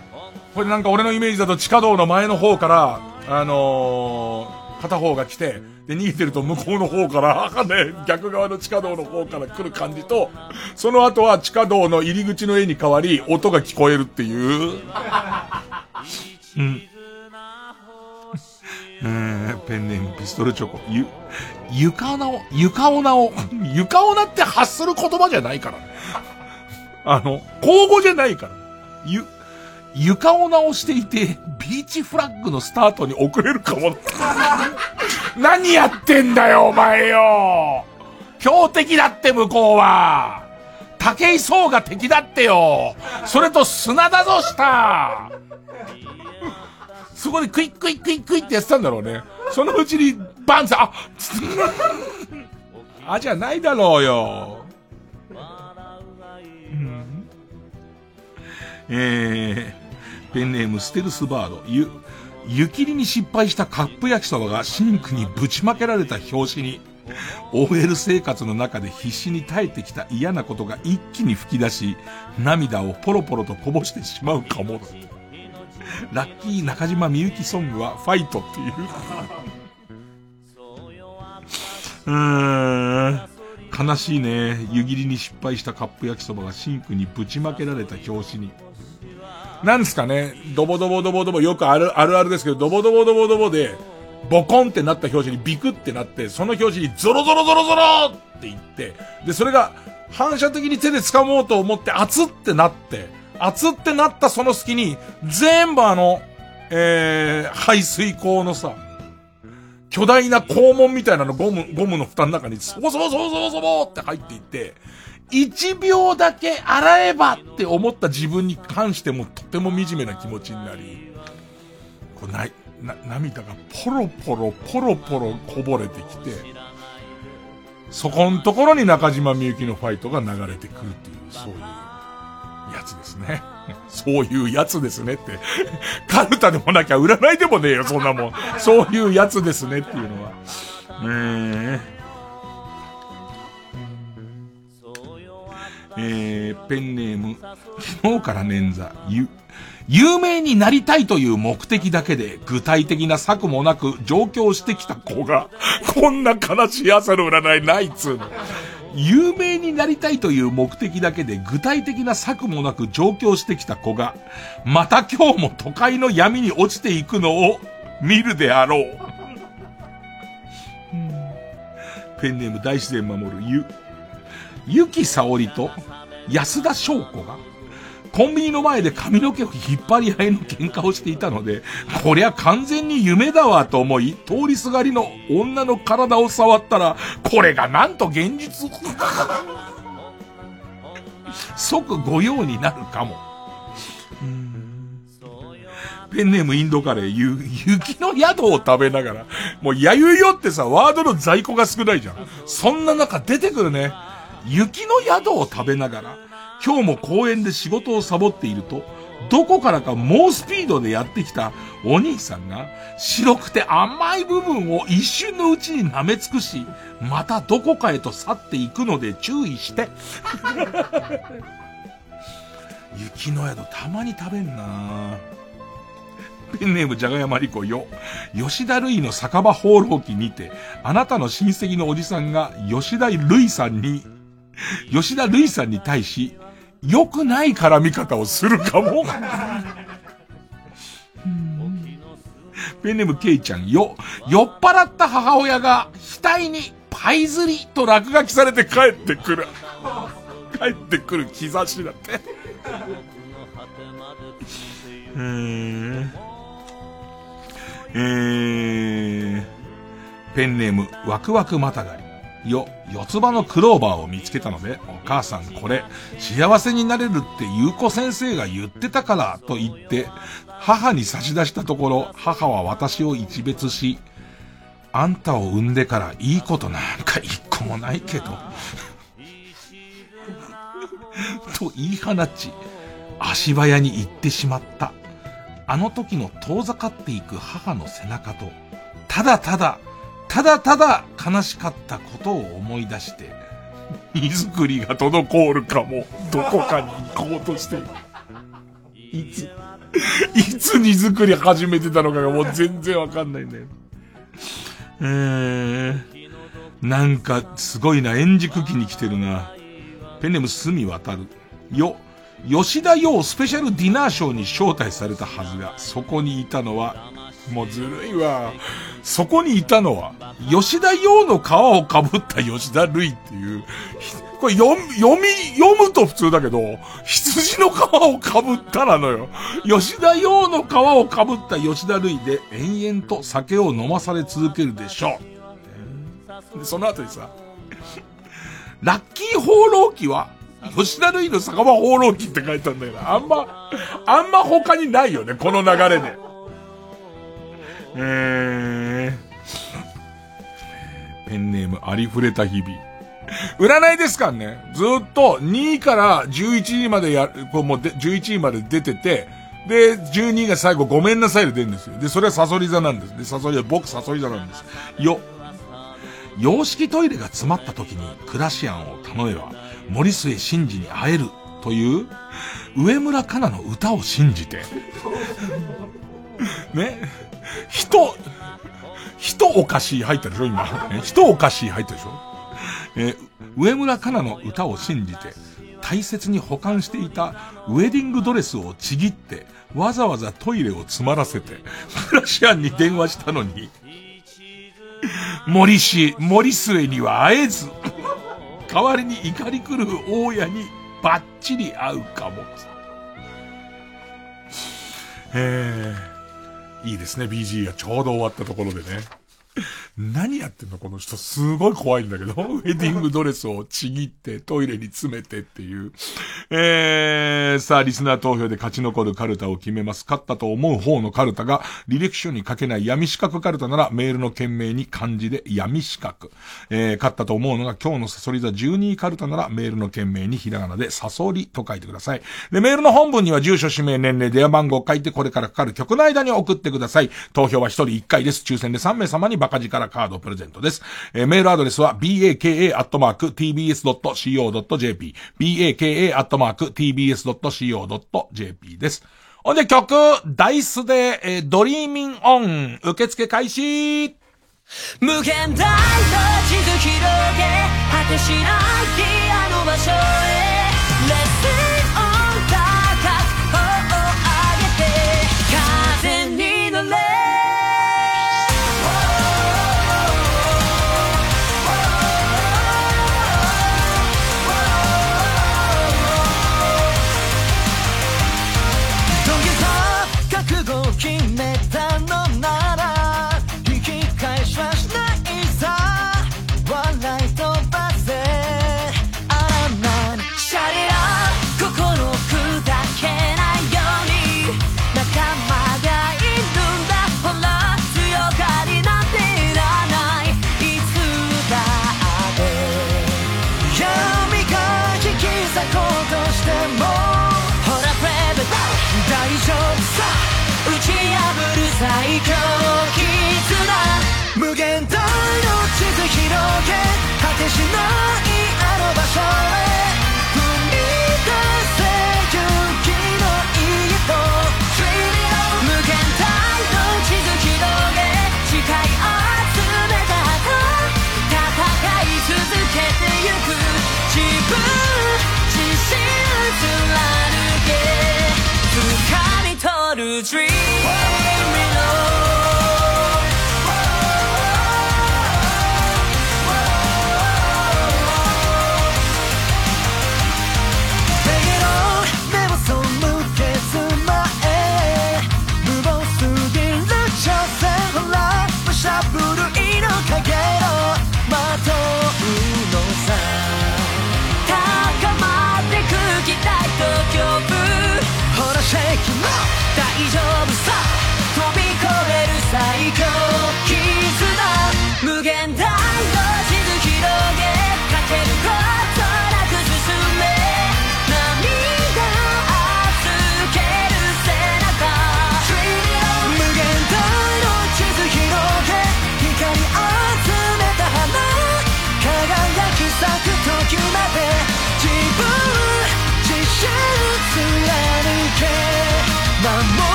これなんか俺のイメージだと地下道の前の方から、あのー、片方が来て、で、逃げてると向こうの方から、ね、逆側の地下道の方から来る感じと、その後は地下道の入り口の絵に変わり、音が聞こえるっていう。うん。えー、ペンネームピストルチョコ。ゆ、床なお、床おなお、床おなって発する言葉じゃないからね。あの、口語じゃないから。ゆ、床を直していて、ビーチフラッグのスタートに遅れるかも。何やってんだよ、お前よ強敵だって、向こうは武井壮が敵だってよそれと砂だぞしたそこでクイックイックイックイってやってたんだろうね。そのうちに、バンって、あ あ、じゃないだろうよ。うんえー、ペンネームステルスバード、ゆ、湯切りに失敗したカップ焼きそばがシンクにぶちまけられた表紙に、OL 生活の中で必死に耐えてきた嫌なことが一気に吹き出し、涙をポロポロとこぼしてしまうかも。ラッキー中島みゆきソングはファイトっていう。うーん。悲しいね。湯切りに失敗したカップ焼きそばがシンクにぶちまけられた表紙に。なんですかね、ドボドボドボドボ、よくある、あるあるですけど、ドボドボドボドボで、ボコンってなった表示にビクってなって、その表示にゾロゾロゾロゾロって言って、で、それが反射的に手で掴もうと思って熱ってなって、熱ってなったその隙に、全部あの、えー、排水口のさ、巨大な肛門みたいなのゴム、ゴムの蓋の中にそぼそぼそぼそぼそぼって入っていって、1秒だけ洗えばって思った自分に関してもとても惨めな気持ちになり、こうない、な、涙がポロポロポロポロこぼれてきて、そこのところに中島みゆきのファイトが流れてくるっていう、そういうやつですね。そういうやつですねって。カルタでもなきゃ占いでもねえよ、そんなもん。そういうやつですねっていうのは。ええー、ペンネーム、昨日から捻挫、ゆ、有名になりたいという目的だけで具体的な策もなく上京してきた子が、こんな悲しい朝の占いないっつうの。有名になりたいという目的だけで具体的な策もなく上京してきた子が、また今日も都会の闇に落ちていくのを見るであろう。ペンネーム大自然守るゆ、ゆきさおりと安田翔子が、コンビニの前で髪の毛を引っ張り合いの喧嘩をしていたので、こりゃ完全に夢だわと思い、通りすがりの女の体を触ったら、これがなんと現実。即御用になるかも。ペンネームインドカレー、ゆ、雪の宿を食べながら、もう、やゆよってさ、ワードの在庫が少ないじゃん。そんな中出てくるね。雪の宿を食べながら、今日も公園で仕事をサボっていると、どこからか猛スピードでやってきたお兄さんが、白くて甘い部分を一瞬のうちに舐め尽くし、またどこかへと去っていくので注意して。雪の宿たまに食べんなペンネームじゃがやまりこよ。吉田類の酒場放浪記にて、あなたの親戚のおじさんが吉田類さんに、吉田類さんに対し、良くない絡み方をするかも。ペンネームケイちゃんよ。酔っ払った母親が額にパイズリと落書きされて帰ってくる。帰ってくる兆しだって。えー、えー、ペンネームワクワクまたがり。よ、四つ葉のクローバーを見つけたので、お母さんこれ、幸せになれるってゆうこ先生が言ってたから、と言って、母に差し出したところ、母は私を一別し、あんたを産んでからいいことなんか一個もないけど、と言い放ち、足早に行ってしまった。あの時の遠ざかっていく母の背中と、ただただ、ただただ悲しかったことを思い出して、荷造りが滞るかも、どこかに行こうとしている。いつ、いつ荷造り始めてたのかがもう全然わかんないんだよ。えー、なんかすごいな、円熟期に来てるな。ペンネムすみ渡る。よ、吉田洋スペシャルディナーショーに招待されたはずが、そこにいたのは、もうずるいわ。そこにいたのは、吉田洋の皮をかぶった吉田類っていう、これ読み、読み、読むと普通だけど、羊の皮をかぶったなのよ。吉田洋の皮をかぶった吉田類で延々と酒を飲まされ続けるでしょう。で、その後にさ、ラッキー放浪記は、吉田類の酒場放浪記って書いたんだけど、あんま、あんま他にないよね、この流れで。えー、ペンネームありふれた日々。占いですからね。ずっと2位から11時までやる、こうもうで11時まで出てて、で、12位が最後ごめんなさいで出るんですよ。で、それはサソリ座なんです。で、サソリ座、僕サソリ座なんです。よ。洋式トイレが詰まった時にクラシアンを頼めば、森末慎二に会えるという、上村かなの歌を信じて、ね、人、人おかしい入ったでしょ今。人おかしい入ったでしょえー、上村かなの歌を信じて、大切に保管していたウェディングドレスをちぎって、わざわざトイレを詰まらせて、フラシアンに電話したのに、森氏、森末には会えず、代わりに怒り狂う大家にバッチリ会うかも。えー、いいですね、BG がちょうど終わったところでね。何やってんのこの人。すごい怖いんだけど。ウェディングドレスをちぎってトイレに詰めてっていう。えー、さあ、リスナー投票で勝ち残るカルタを決めます。勝ったと思う方のカルタが、履歴書に書けない闇四角カルタなら、メールの件名に漢字で闇四角。えー、勝ったと思うのが今日のサソリ座12位カルタなら、メールの件名にひらがなでサソリと書いてください。で、メールの本文には住所、氏名、年齢、電話番号を書いて、これからかかる曲の間に送ってください。投票は1人1回です。抽選で3名様にバカ力カードプレゼントです。えー、メールアドレスは baka.tbs.co.jp baka.tbs.co.jp です。ほんで曲、 Da-iCE で、えー、 DREAMIN' ON、受付開始無限大の地図広げ果てしないあの場所へ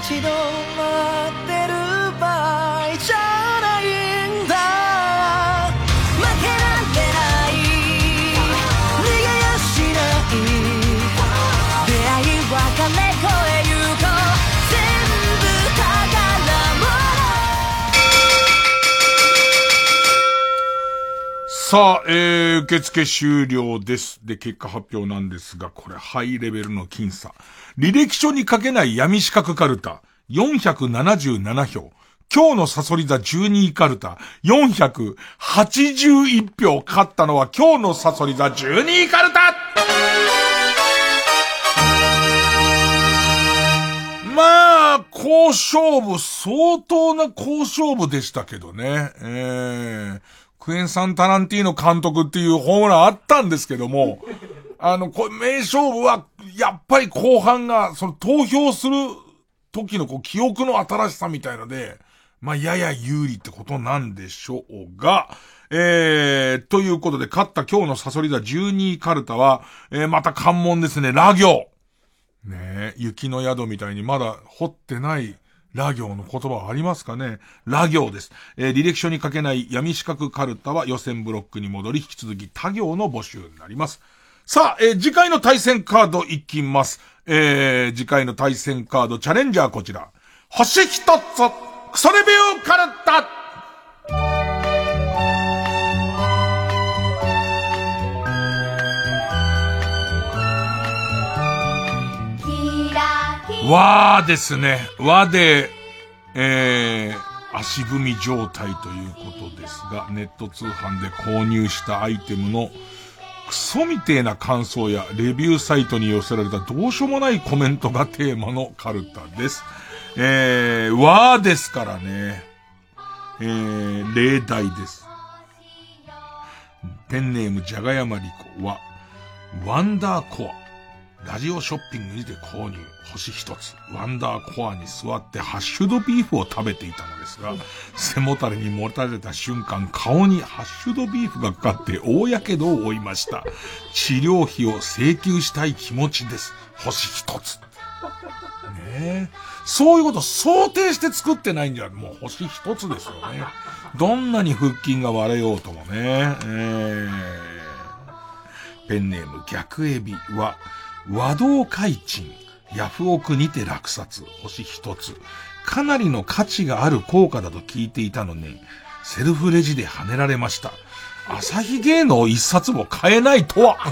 ち止まってる場合じゃないんだ負けなんてない逃げやしない出会い別れ越えゆこう全部宝物さあ、えー、受付終了です。で、結果発表なんですが、これハイレベルの僅差。履歴書に書けない闇四角カルタ、477票。今日のサソリ座12位カルタ、481票。勝ったのは今日のサソリ座12位カルタまあ、好勝負、相当な好勝負でしたけどね。えー、クエンサン・タランティーノ監督っていうホームランあったんですけども、あの、これ、名勝負は、やっぱり後半が、その投票する時のこう記憶の新しさみたいので、まあ、やや有利ってことなんでしょうが、えー、ということで、勝った今日のサソリ座12位カルタは、えー、また関門ですね、ラ行。ねえ、雪の宿みたいにまだ掘ってない、ラ行の言葉はありますかねラ行です。えー、履歴書に書けない闇四角カルタは予選ブロックに戻り、引き続き他行の募集になります。さあ、えー、次回の対戦カードいきます。えー、次回の対戦カードチャレンジャーこちら。星一つ、クソレビューカルタ和ですね。和で、えー、足踏み状態ということですが、ネット通販で購入したアイテムのクソみてえな感想やレビューサイトに寄せられたどうしようもないコメントがテーマのカルタです。えー、和ですからね。えー、例題です。ペンネームじゃがやまりこは、ワンダーコア。ラジオショッピングにて購入。星一つ。ワンダーコアに座ってハッシュドビーフを食べていたのですが、背もたれにもたれた瞬間、顔にハッシュドビーフがかかって大やけどを負いました。治療費を請求したい気持ちです。星一つ。ねえ。そういうこと想定して作ってないんじゃ、もう星一つですよね。どんなに腹筋が割れようともね。えー、ペンネーム逆エビは、和道開鎮、ヤフオクにて落札、星一つ。かなりの価値がある効果だと聞いていたのに、セルフレジで跳ねられました。朝日芸能一冊も買えないとは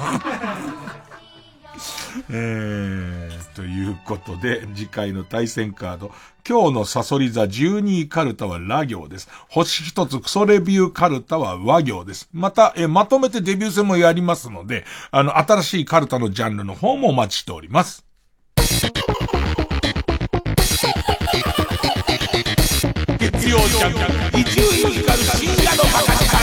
えー、ということで、次回の対戦カード、今日のサソリ座12位カルタはラ行です。星一つクソレビューカルタは和行です。また、え、まとめてデビュー戦もやりますので、あの、新しいカルタのジャンルの方もお待ちしております。曜ジャンク、一流ミュージカル深夜のバカ力。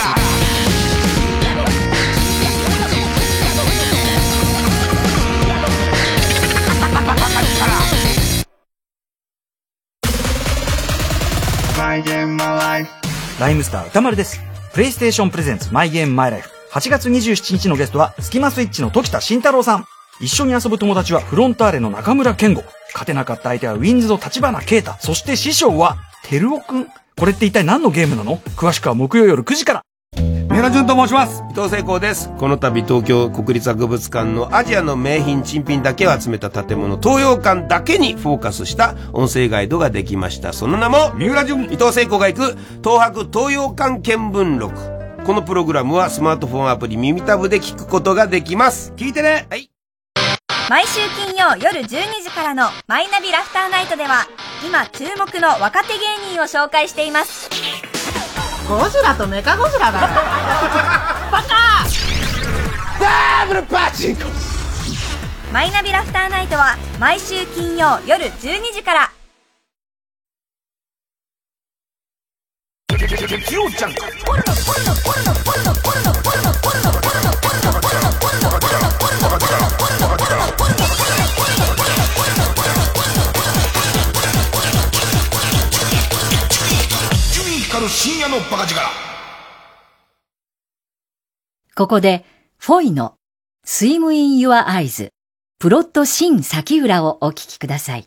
ライムスター歌丸です。プレイステーションプレゼンツマイゲームマイライフ。8月27日のゲストは、スキマスイッチの時田慎太郎さん。一緒に遊ぶ友達はフロンターレの中村健吾。勝てなかった相手はウィンズの立花啓太。そして師匠は、テルオくん？これって一体何のゲームなの？詳しくは木曜夜9時から。三浦淳と申します。伊藤聖光です。この度東京国立博物館のアジアの名品珍品だけを集めた建物東洋館だけにフォーカスした音声ガイドができました。その名も三浦淳。伊藤聖光が行く東博東洋館見聞録。このプログラムはスマートフォンアプリ耳タブで聞くことができます。聞いてね。はい毎週金曜夜12時からのマイナビラフターナイトでは今注目の若手芸人を紹介しています。ゴジラとメカゴジラだ。バカ！ダブルパチンコ。マイナビラフターナイトは毎週金曜夜12時から。月曜ジャンク。ジ深夜のバカ力ここで、フォイの Swim in Your Eyes プロットシン先浦をお聞きください。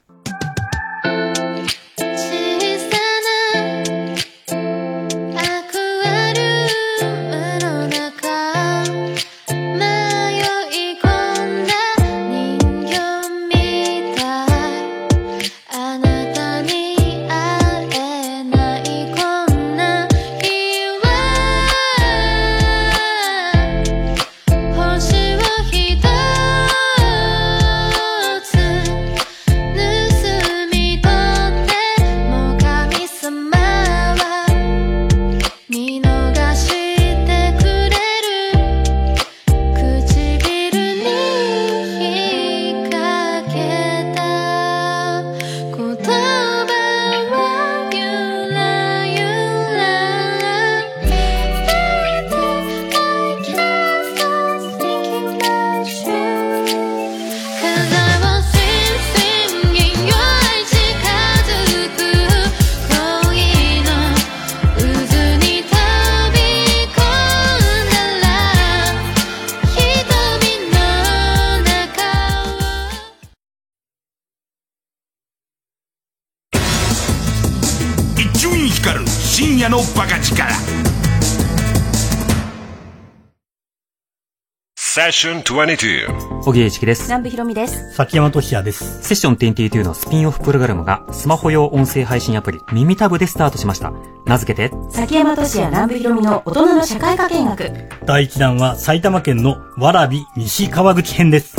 ッション22小木栄一です。南部ひろみです。崎山俊也です。セッション22のスピンオフプログラムがスマホ用音声配信アプリ耳タブでスタートしました。名付けて、崎山俊也南部ひろみの大人の社会科見学。第1弾は埼玉県の蕨西川口編です。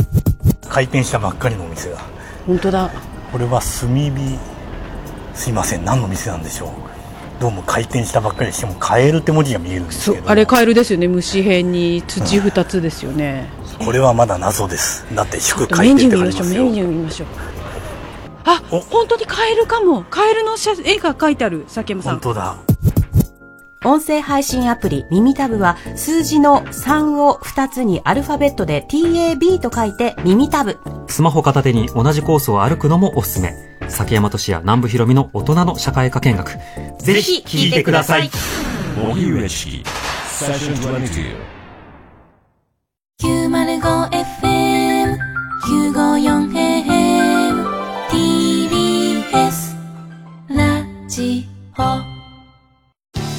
開店したばっかりのお店が。本当だ。これは炭火、すいません、何の店なんでしょう。どうも開店したばっかりで、しかもカエルって文字が見えるんですけど、あれカエルですよね。虫辺に土二つですよね。これはまだ謎です。だって祝メ開店って。書いてますよ。メニュー見ましょう。あ、本当にカエルかも。カエルの写絵が描いてある。崎山さん。本当だ。音声配信アプリ耳タブは数字の3を2つにアルファベットで TAB と書いて耳タブ。スマホ片手に同じコースを歩くのもおすすめ。崎山俊也南部ひろみの大人の社会科見学。ぜひ聞いてください。荻上チキ Session 22 905FM 954AM TBS ラジオ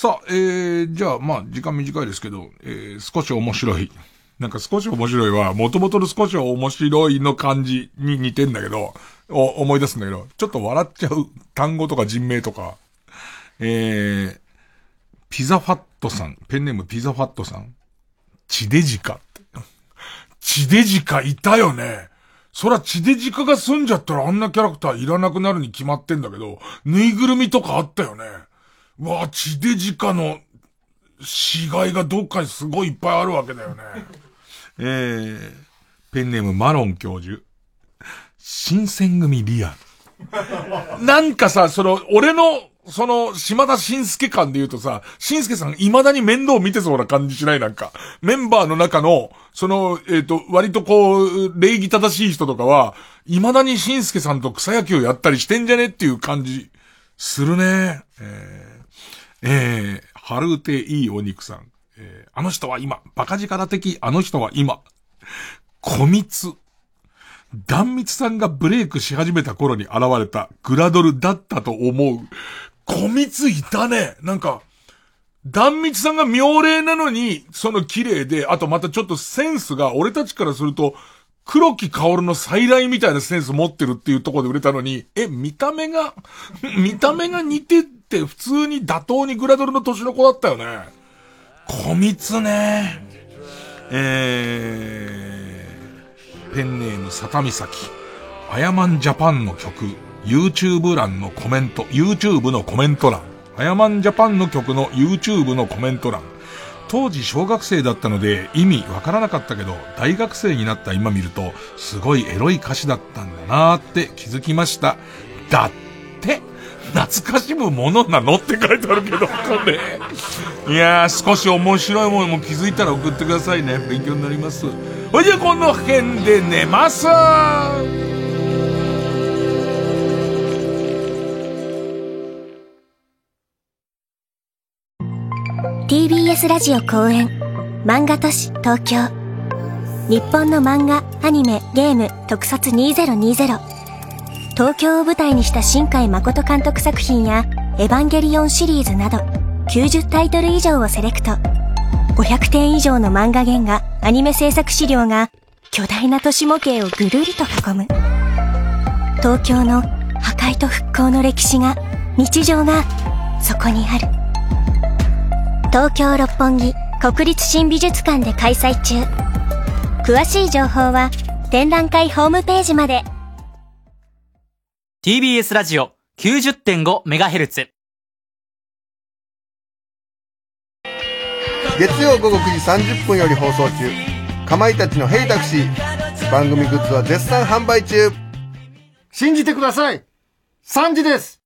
さあ、えー、じゃあ、まあ、時間短いですけど、えー、少し面白い。なんか少し面白いは、元々の少し面白いの感じに似てんだけど、お思い出すんだけど、ちょっと笑っちゃう単語とか人名とか、えー、ピザファットさん、ペンネームピザファットさん、チデジカって。チデジカいたよね。そらチデジカが住んじゃったらあんなキャラクターいらなくなるに決まってんだけど、ぬいぐるみとかあったよね。うわ、地デジカの死骸がどっかにすごいいっぱいあるわけだよね。えー、ペンネームマロン教授。新選組リアル。なんかさ、その、俺の、その、島田紳介感で言うとさ、紳介さん未だに面倒見てそうな感じしない？なんか。メンバーの中の、その、えっ、と、割とこう、礼儀正しい人とかは、未だに紳介さんと草野球やったりしてんじゃね？っていう感じ、するね。えーえー、ハルーテいいお肉さん。えー、あの人は今、バカ力的あの人は今、小蜜。断蜜さんがブレイクし始めた頃に現れたグラドルだったと思う。小蜜いたね。なんか、断蜜さんが妙齢なのに、その綺麗で、あとまたちょっとセンスが、俺たちからすると、黒木薫の再来みたいなセンス持ってるっていうところで売れたのに、え、見た目が、見た目が似てって普通に妥当にグラドルの年の子だったよね。小蜜ね。えー、ペンネーム佐田岬。アヤマンジャパンの曲、YouTube 欄のコメント、YouTube のコメント欄。アヤマンジャパンの曲の YouTube のコメント欄。当時小学生だったので意味わからなかったけど、大学生になった今見ると、すごいエロい歌詞だったんだなーって気づきました。だって、懐かしむものなのって書いてあるけど、これ。いやー、少し面白いものも気づいたら送ってくださいね。勉強になります。ほいじゃこの辺で寝ます TBS ラジオ公演漫画都市東京日本の漫画、アニメ、ゲーム特撮2020東京を舞台にした新海誠監督作品やエヴァンゲリオンシリーズなど90タイトル以上をセレクト。500点以上の漫画原画、アニメ制作資料が巨大な都市模型をぐるりと囲む。東京の破壊と復興の歴史が日常がそこにある。東京六本木国立新美術館で開催中。詳しい情報は展覧会ホームページまで。TBS ラジオ 90.5MHz 月曜午後9時30分より放送中。かまいたちの「ヘイタクシー」番組グッズは絶賛販売中。信じてください。3時です